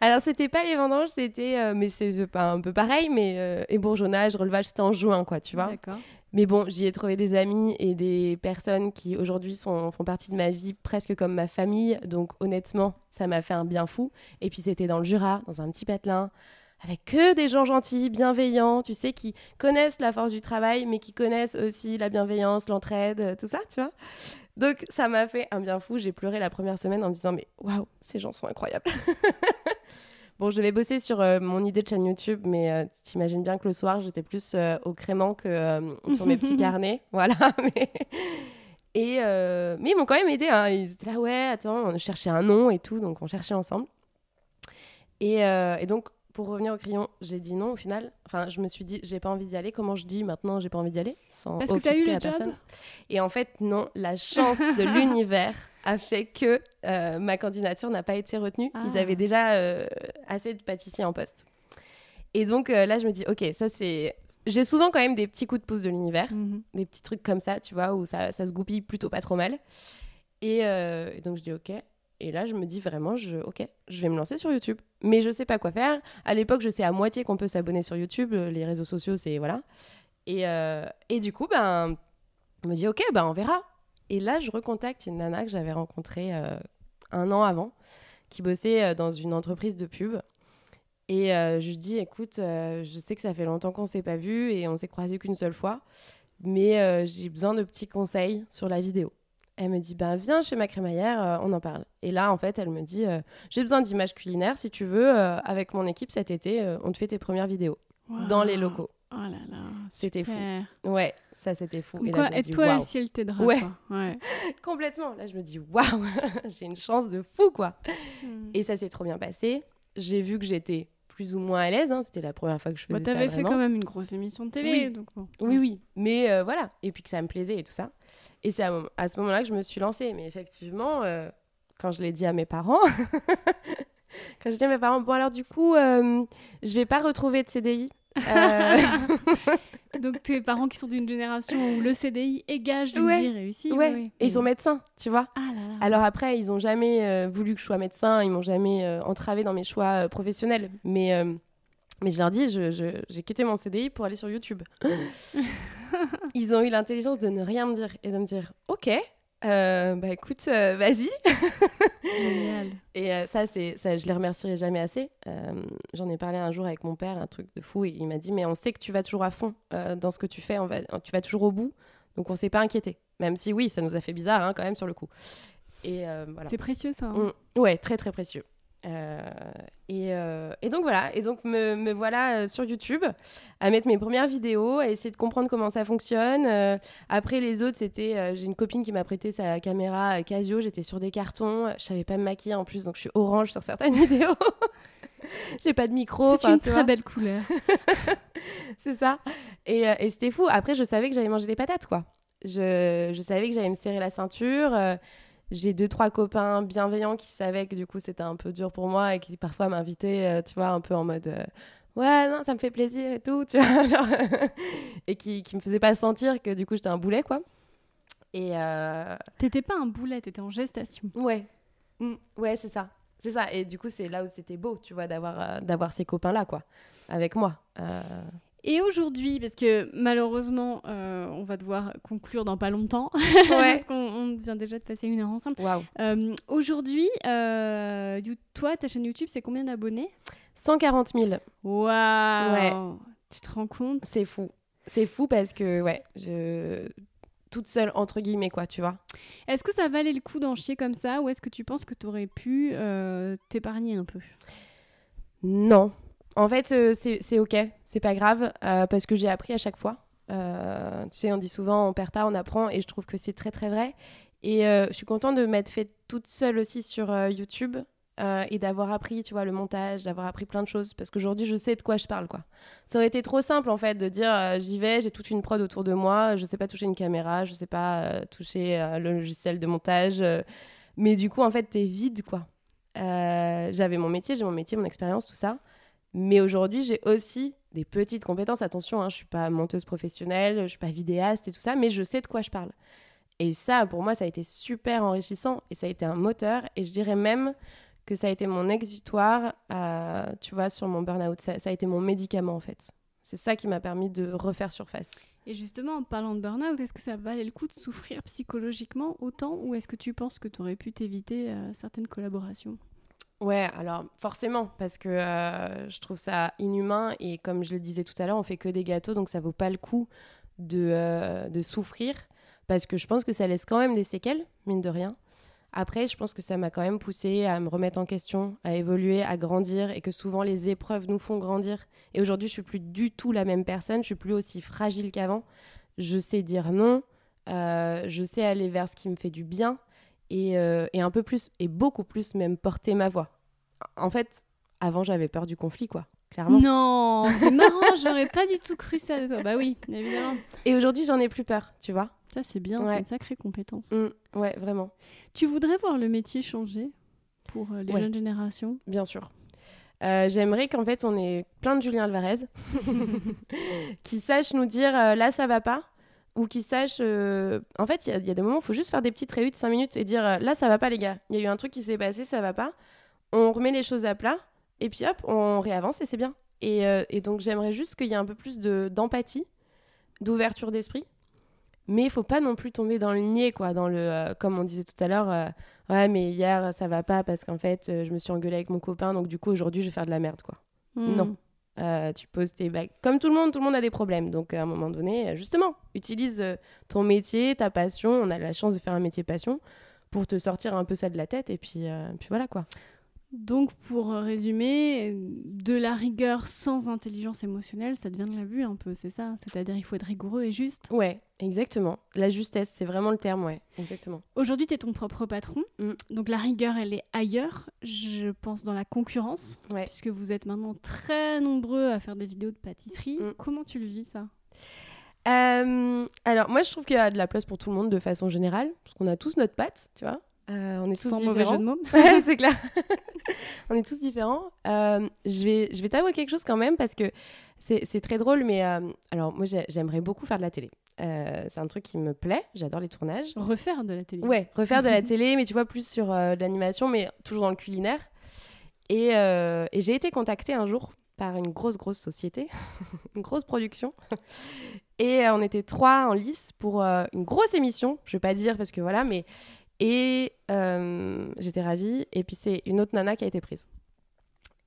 Alors, c'était pas les vendanges, c'était. euh, mais c'est pas un peu pareil, mais euh, ébourgeonnage, relevage, c'était en juin, quoi, tu vois. D'accord. Mais bon, j'y ai trouvé des amis et des personnes qui aujourd'hui sont- font partie de ma vie presque comme ma famille. Donc, honnêtement, ça m'a fait un bien fou. Et puis, c'était dans le Jura, dans un petit patelin, avec que des gens gentils, bienveillants, tu sais, qui connaissent la force du travail, mais qui connaissent aussi la bienveillance, l'entraide, euh, tout ça, tu vois. Donc, ça m'a fait un bien fou. J'ai pleuré la première semaine en me disant, mais waouh, ces gens sont incroyables. Bon, je devais bosser sur euh, mon idée de chaîne YouTube, mais euh, t'imagines bien que le soir, j'étais plus euh, au crément que sur mes petits carnets. Voilà. Mais... Et, mais ils m'ont quand même aidé. hein. Ils étaient là, ouais, attends, on cherchait un nom et tout, donc on cherchait ensemble. Et, et donc, pour revenir au crayon, j'ai dit non au final. Enfin, je me suis dit, j'ai pas envie d'y aller. Comment je dis maintenant, j'ai pas envie d'y aller? Sans Parce que t'as eu le job personne Et en fait, non, la chance de l'univers a fait que euh, ma candidature n'a pas été retenue. Ils Ah. avaient déjà euh, assez de pâtissiers en poste. Et donc euh, là, je me dis, ok, ça c'est. J'ai souvent quand même des petits coups de pouce de l'univers, Mhm. des petits trucs comme ça, tu vois, où ça, ça se goupille plutôt pas trop mal. Et, et donc je dis ok. Et là, je me dis vraiment, je, ok, je vais me lancer sur YouTube. Mais je sais pas quoi faire. À l'époque, je sais à moitié qu'on peut s'abonner sur YouTube. Les réseaux sociaux, c'est voilà. Et, euh, et du coup, ben, je me dis ok, ben on verra. Et là, je recontacte une nana que j'avais rencontrée euh, un an avant, qui bossait euh, dans une entreprise de pub. Et euh, je lui dis, écoute, euh, je sais que ça fait longtemps qu'on s'est pas vu et on s'est croisé qu'une seule fois, mais euh, j'ai besoin de petits conseils sur la vidéo. Elle me dit, ben viens chez ma crémaillère, euh, on en parle. Et là, en fait, elle me dit, euh, j'ai besoin d'images culinaires, si tu veux, euh, avec mon équipe cet été, on te fait tes premières vidéos dans les locaux. Oh là là. C'était fou. Ouais, ça c'était fou. Comme Et là, quoi, aide-toi waouh. si elle t'aidera. Ouais. Complètement. Là, je me dis, waouh, j'ai une chance de fou, quoi. Mm. Et ça s'est trop bien passé. J'ai vu que j'étais plus ou moins à l'aise. hein. C'était la première fois que je Bah, faisais ça. T'avais fait quand même une grosse émission de télé. Oui. Donc bon. Oui, oui. Mais euh, voilà. Et puis que ça me plaisait et tout ça. Et c'est à, à ce moment-là que je me suis lancée. Mais effectivement, euh, quand je l'ai dit à mes parents, quand j'ai dit à mes parents, bon alors du coup, euh, je vais pas retrouver de CDI. Euh, Donc tes parents qui sont d'une génération où le CDI est gage d'une Ouais. vie réussie. ouais. oui. Et ils sont médecins, tu vois. Ah là là. Alors après, ils ont jamais euh, voulu que je sois médecin, ils m'ont jamais entravé dans mes choix professionnels. Mais, mais je leur dis, je- je- j'ai quitté mon CDI pour aller sur YouTube. ils ont eu l'intelligence de ne rien me dire et de me dire, ok, euh, bah écoute, euh, vas-y. Génial. Et euh, ça, c'est, ça, je les remercierai jamais assez. J'en ai parlé un jour avec mon père, un truc de fou, et il m'a dit, mais on sait que tu vas toujours à fond dans ce que tu fais, on va, tu vas toujours au bout, donc on s'est pas inquiété. Même si oui, ça nous a fait bizarre hein, quand même sur le coup. Et voilà. C'est précieux ça. hein. Mm. Ouais, très très précieux. Euh, et, euh, et donc voilà, et donc me, me voilà euh, sur YouTube à mettre mes premières vidéos, à essayer de comprendre comment ça fonctionne. Euh, après les autres, c'était j'ai une copine qui m'a prêté sa caméra Casio, j'étais sur des cartons, je savais pas me maquiller en plus, donc je suis orange sur certaines vidéos. j'ai pas de micro. C'est une très vois, belle couleur. C'est ça. Et, et c'était fou. Après, je savais que j'allais manger des patates, quoi. Je, je savais que j'allais me serrer la ceinture. J'ai deux, trois copains bienveillants qui savaient que du coup c'était un peu dur pour moi et qui parfois m'invitaient, euh, tu vois, un peu en mode euh, ouais, non, ça me fait plaisir et tout, tu vois. genre, et qui, qui me faisaient pas sentir que du coup j'étais un boulet, quoi. Et euh, T'étais pas un boulet, t'étais en gestation. ouais, Mm, ouais, c'est ça. C'est ça. Et du coup, c'est là où c'était beau, tu vois, d'avoir d'avoir ces copains-là, quoi, avec moi. Et aujourd'hui, parce que malheureusement, euh, on va devoir conclure dans pas longtemps, Ouais. parce qu'on on vient déjà de passer une heure ensemble. Waouh. Euh, aujourd'hui, euh, toi, ta chaîne YouTube, c'est combien d'abonnés? 140 000. Waouh Ouais. Tu te rends compte? C'est fou. C'est fou parce que, ouais, je. Toute seule, entre guillemets, quoi, tu vois. Est-ce que ça valait le coup d'en chier comme ça? Ou est-ce que tu penses que tu aurais pu euh, t'épargner un peu? Non. En fait, euh, c'est OK. C'est pas grave euh, parce que j'ai appris à chaque fois. Euh, tu sais, on dit souvent on perd pas, on apprend et je trouve que c'est très, très vrai. Et je suis contente de m'être fait toute seule aussi sur YouTube et d'avoir appris, tu vois, le montage, d'avoir appris plein de choses parce qu'aujourd'hui, je sais de quoi je parle, quoi. Ça aurait été trop simple, en fait, de dire j'y vais, j'ai toute une prod autour de moi, je sais pas toucher une caméra, je sais pas toucher le logiciel de montage. mais du coup, en fait, t'es vide, quoi. J'avais mon métier, j'ai mon métier, mon expérience, tout ça. Mais aujourd'hui, j'ai aussi des petites compétences. Attention, hein, je suis pas monteuse professionnelle, je suis pas vidéaste et tout ça, mais je sais de quoi je parle. Et ça, pour moi, ça a été super enrichissant et ça a été un moteur. Et je dirais même que ça a été mon exutoire, euh, tu vois, sur mon burn-out. Ça, ça a été mon médicament, en fait. C'est ça qui m'a permis de refaire surface. Et justement, en parlant de burn-out, est-ce que ça valait le coup de souffrir psychologiquement autant ou est-ce que tu penses que tu aurais pu t'éviter euh, certaines collaborations? Ouais, alors forcément, parce que euh, je trouve ça inhumain et comme je le disais tout à l'heure, on fait que des gâteaux, donc ça vaut pas le coup de, euh, de souffrir, parce que je pense que ça laisse quand même des séquelles, mine de rien. Après, je pense que ça m'a quand même poussé à me remettre en question, à évoluer, à grandir, et que souvent les épreuves nous font grandir. Et aujourd'hui, je suis plus du tout la même personne, je suis plus aussi fragile qu'avant. Je sais dire non, euh, je sais aller vers ce qui me fait du bien, et, euh, et un peu plus, et beaucoup plus même porter ma voix. En fait, avant, j'avais peur du conflit, quoi, clairement. Non, c'est marrant, j'aurais pas du tout cru ça de toi. Bah oui, évidemment. Et aujourd'hui, j'en ai plus peur, tu vois. Ça, c'est bien, Ouais. c'est une sacrée compétence. Mm, ouais, vraiment, Tu voudrais voir le métier changer pour euh, les Ouais. jeunes générations? Bien sûr. Euh, J'aimerais qu'en fait, on ait plein de Julien Alvarez qui sachent nous dire euh, là, ça va pas, ou qui sache. euh, En fait, il y, a- il y a des moments où il faut juste faire des petites réunions de 5 minutes et dire euh, là, ça va pas, les gars. Il y a eu un truc qui s'est passé, ça va pas. On remet les choses à plat et puis hop, on réavance et c'est bien. Et, euh, et donc, j'aimerais juste qu'il y ait un peu plus de- d'empathie, d'ouverture d'esprit. Mais il faut pas non plus tomber dans le niais, quoi. Dans le, euh, comme on disait tout à l'heure, ouais, mais hier, ça va pas parce qu'en fait, je me suis engueulée avec mon copain, donc du coup, aujourd'hui, je vais faire de la merde, quoi. Hmm. Non. Euh, tu poses tes bacs. Comme tout le monde, tout le monde a des problèmes. Donc à un moment donné, justement, utilise euh, ton métier, ta passion. On a la chance de faire un métier passion pour te sortir un peu ça de la tête. Et puis, euh, puis voilà quoi. Donc, pour résumer, de la rigueur sans intelligence émotionnelle, ça devient de l'abus un peu, c'est ça? C'est-à-dire, il faut être rigoureux et juste? Ouais, exactement. La justesse, c'est vraiment le terme, ouais, exactement. Aujourd'hui, tu es ton propre patron. Mm. Donc, la rigueur, elle est ailleurs, je pense dans la concurrence, Ouais. puisque vous êtes maintenant très nombreux à faire des vidéos de pâtisserie. Mm. Comment tu le vis, ça? Euh, alors moi, je trouve qu'il y a de la place pour tout le monde de façon générale, parce qu'on a tous notre patte, tu vois. Euh, on est tous Sans différents. mauvais jeu de mots. C'est clair. on est tous différents. Euh, je vais, je vais t'avouer quelque chose quand même parce que c'est très drôle, mais euh, alors moi j'ai- j'aimerais beaucoup faire de la télé. C'est un truc qui me plaît. J'adore les tournages. Refaire de la télé. Ouais, refaire de la télé, mais tu vois plus sur de l'animation, mais toujours dans le culinaire. Et, et j'ai été contactée un jour par une grosse grosse société, une grosse production. Et on était trois en lice pour une grosse émission. Je vais pas dire parce que voilà, mais et euh, j'étais ravie. Et puis c'est une autre nana qui a été prise.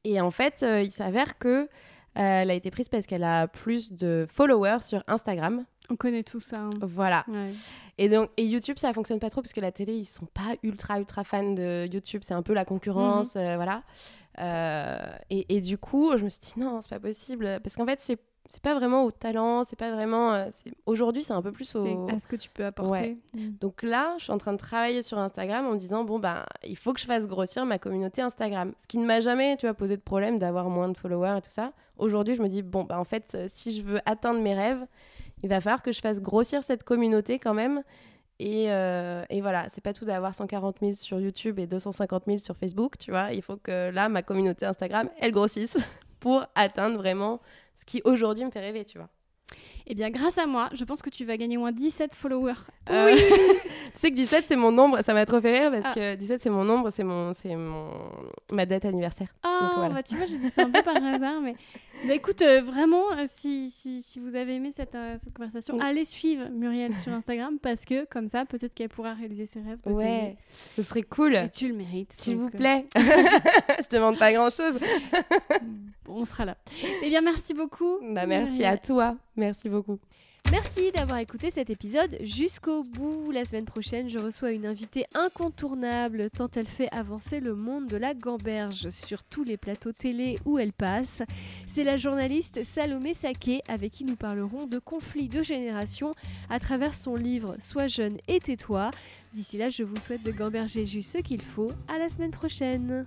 Et en fait, euh, il s'avère que euh, elle a été prise parce qu'elle a plus de followers sur Instagram. On connaît tout ça. hein. Voilà. Ouais. Et donc et YouTube ça fonctionne pas trop parce que la télé ils sont pas ultra ultra fans de YouTube c'est un peu la concurrence euh, voilà et, et du coup je me suis dit non c'est pas possible parce qu'en fait c'est c'est pas vraiment au talent c'est pas vraiment euh, aujourd'hui c'est un peu plus au à ce que tu peux apporter. Mm. donc là je suis en train de travailler sur Instagram en me disant bon ben il faut que je fasse grossir ma communauté Instagram ce qui ne m'a jamais tu vois posé de problème d'avoir moins de followers et tout ça aujourd'hui je me dis bon ben en fait euh, si je veux atteindre mes rêves il va falloir que je fasse grossir cette communauté quand même. Et, euh, et voilà, c'est pas tout d'avoir 140 000 sur YouTube et 250 000 sur Facebook, tu vois. Il faut que là, ma communauté Instagram, elle grossisse pour atteindre vraiment ce qui aujourd'hui me fait rêver, tu vois. Eh bien, grâce à moi, je pense que tu vas gagner au moins 17 followers. Oui. Euh, tu sais que 17, c'est mon nombre, ça m'a trop fait rire parce Ah. que 17, c'est mon nombre, c'est mon, c'est mon, ma date anniversaire. Oh, Donc, voilà. bah, tu vois, j'ai dit ça un peu par hasard, mais bah, écoute, euh, vraiment, euh, si, si, si vous avez aimé cette, euh, cette conversation, Oui. allez suivre Muriel sur Instagram parce que comme ça, peut-être qu'elle pourra réaliser ses rêves. de Ouais, ce serait cool. Et tu le mérites. S'il vous plaît. je demande pas grand chose. on sera là. Eh bien, merci beaucoup. Bah, merci Muriel. à toi. Merci Merci d'avoir écouté cet épisode jusqu'au bout. La semaine prochaine, je reçois une invitée incontournable tant elle fait avancer le monde de la gamberge sur tous les plateaux télé où elle passe. C'est la journaliste Salomé Saké avec qui nous parlerons de conflits de génération à travers son livre Sois jeune et tais-toi. D'ici là, je vous souhaite de gamberger juste ce qu'il faut. À la semaine prochaine.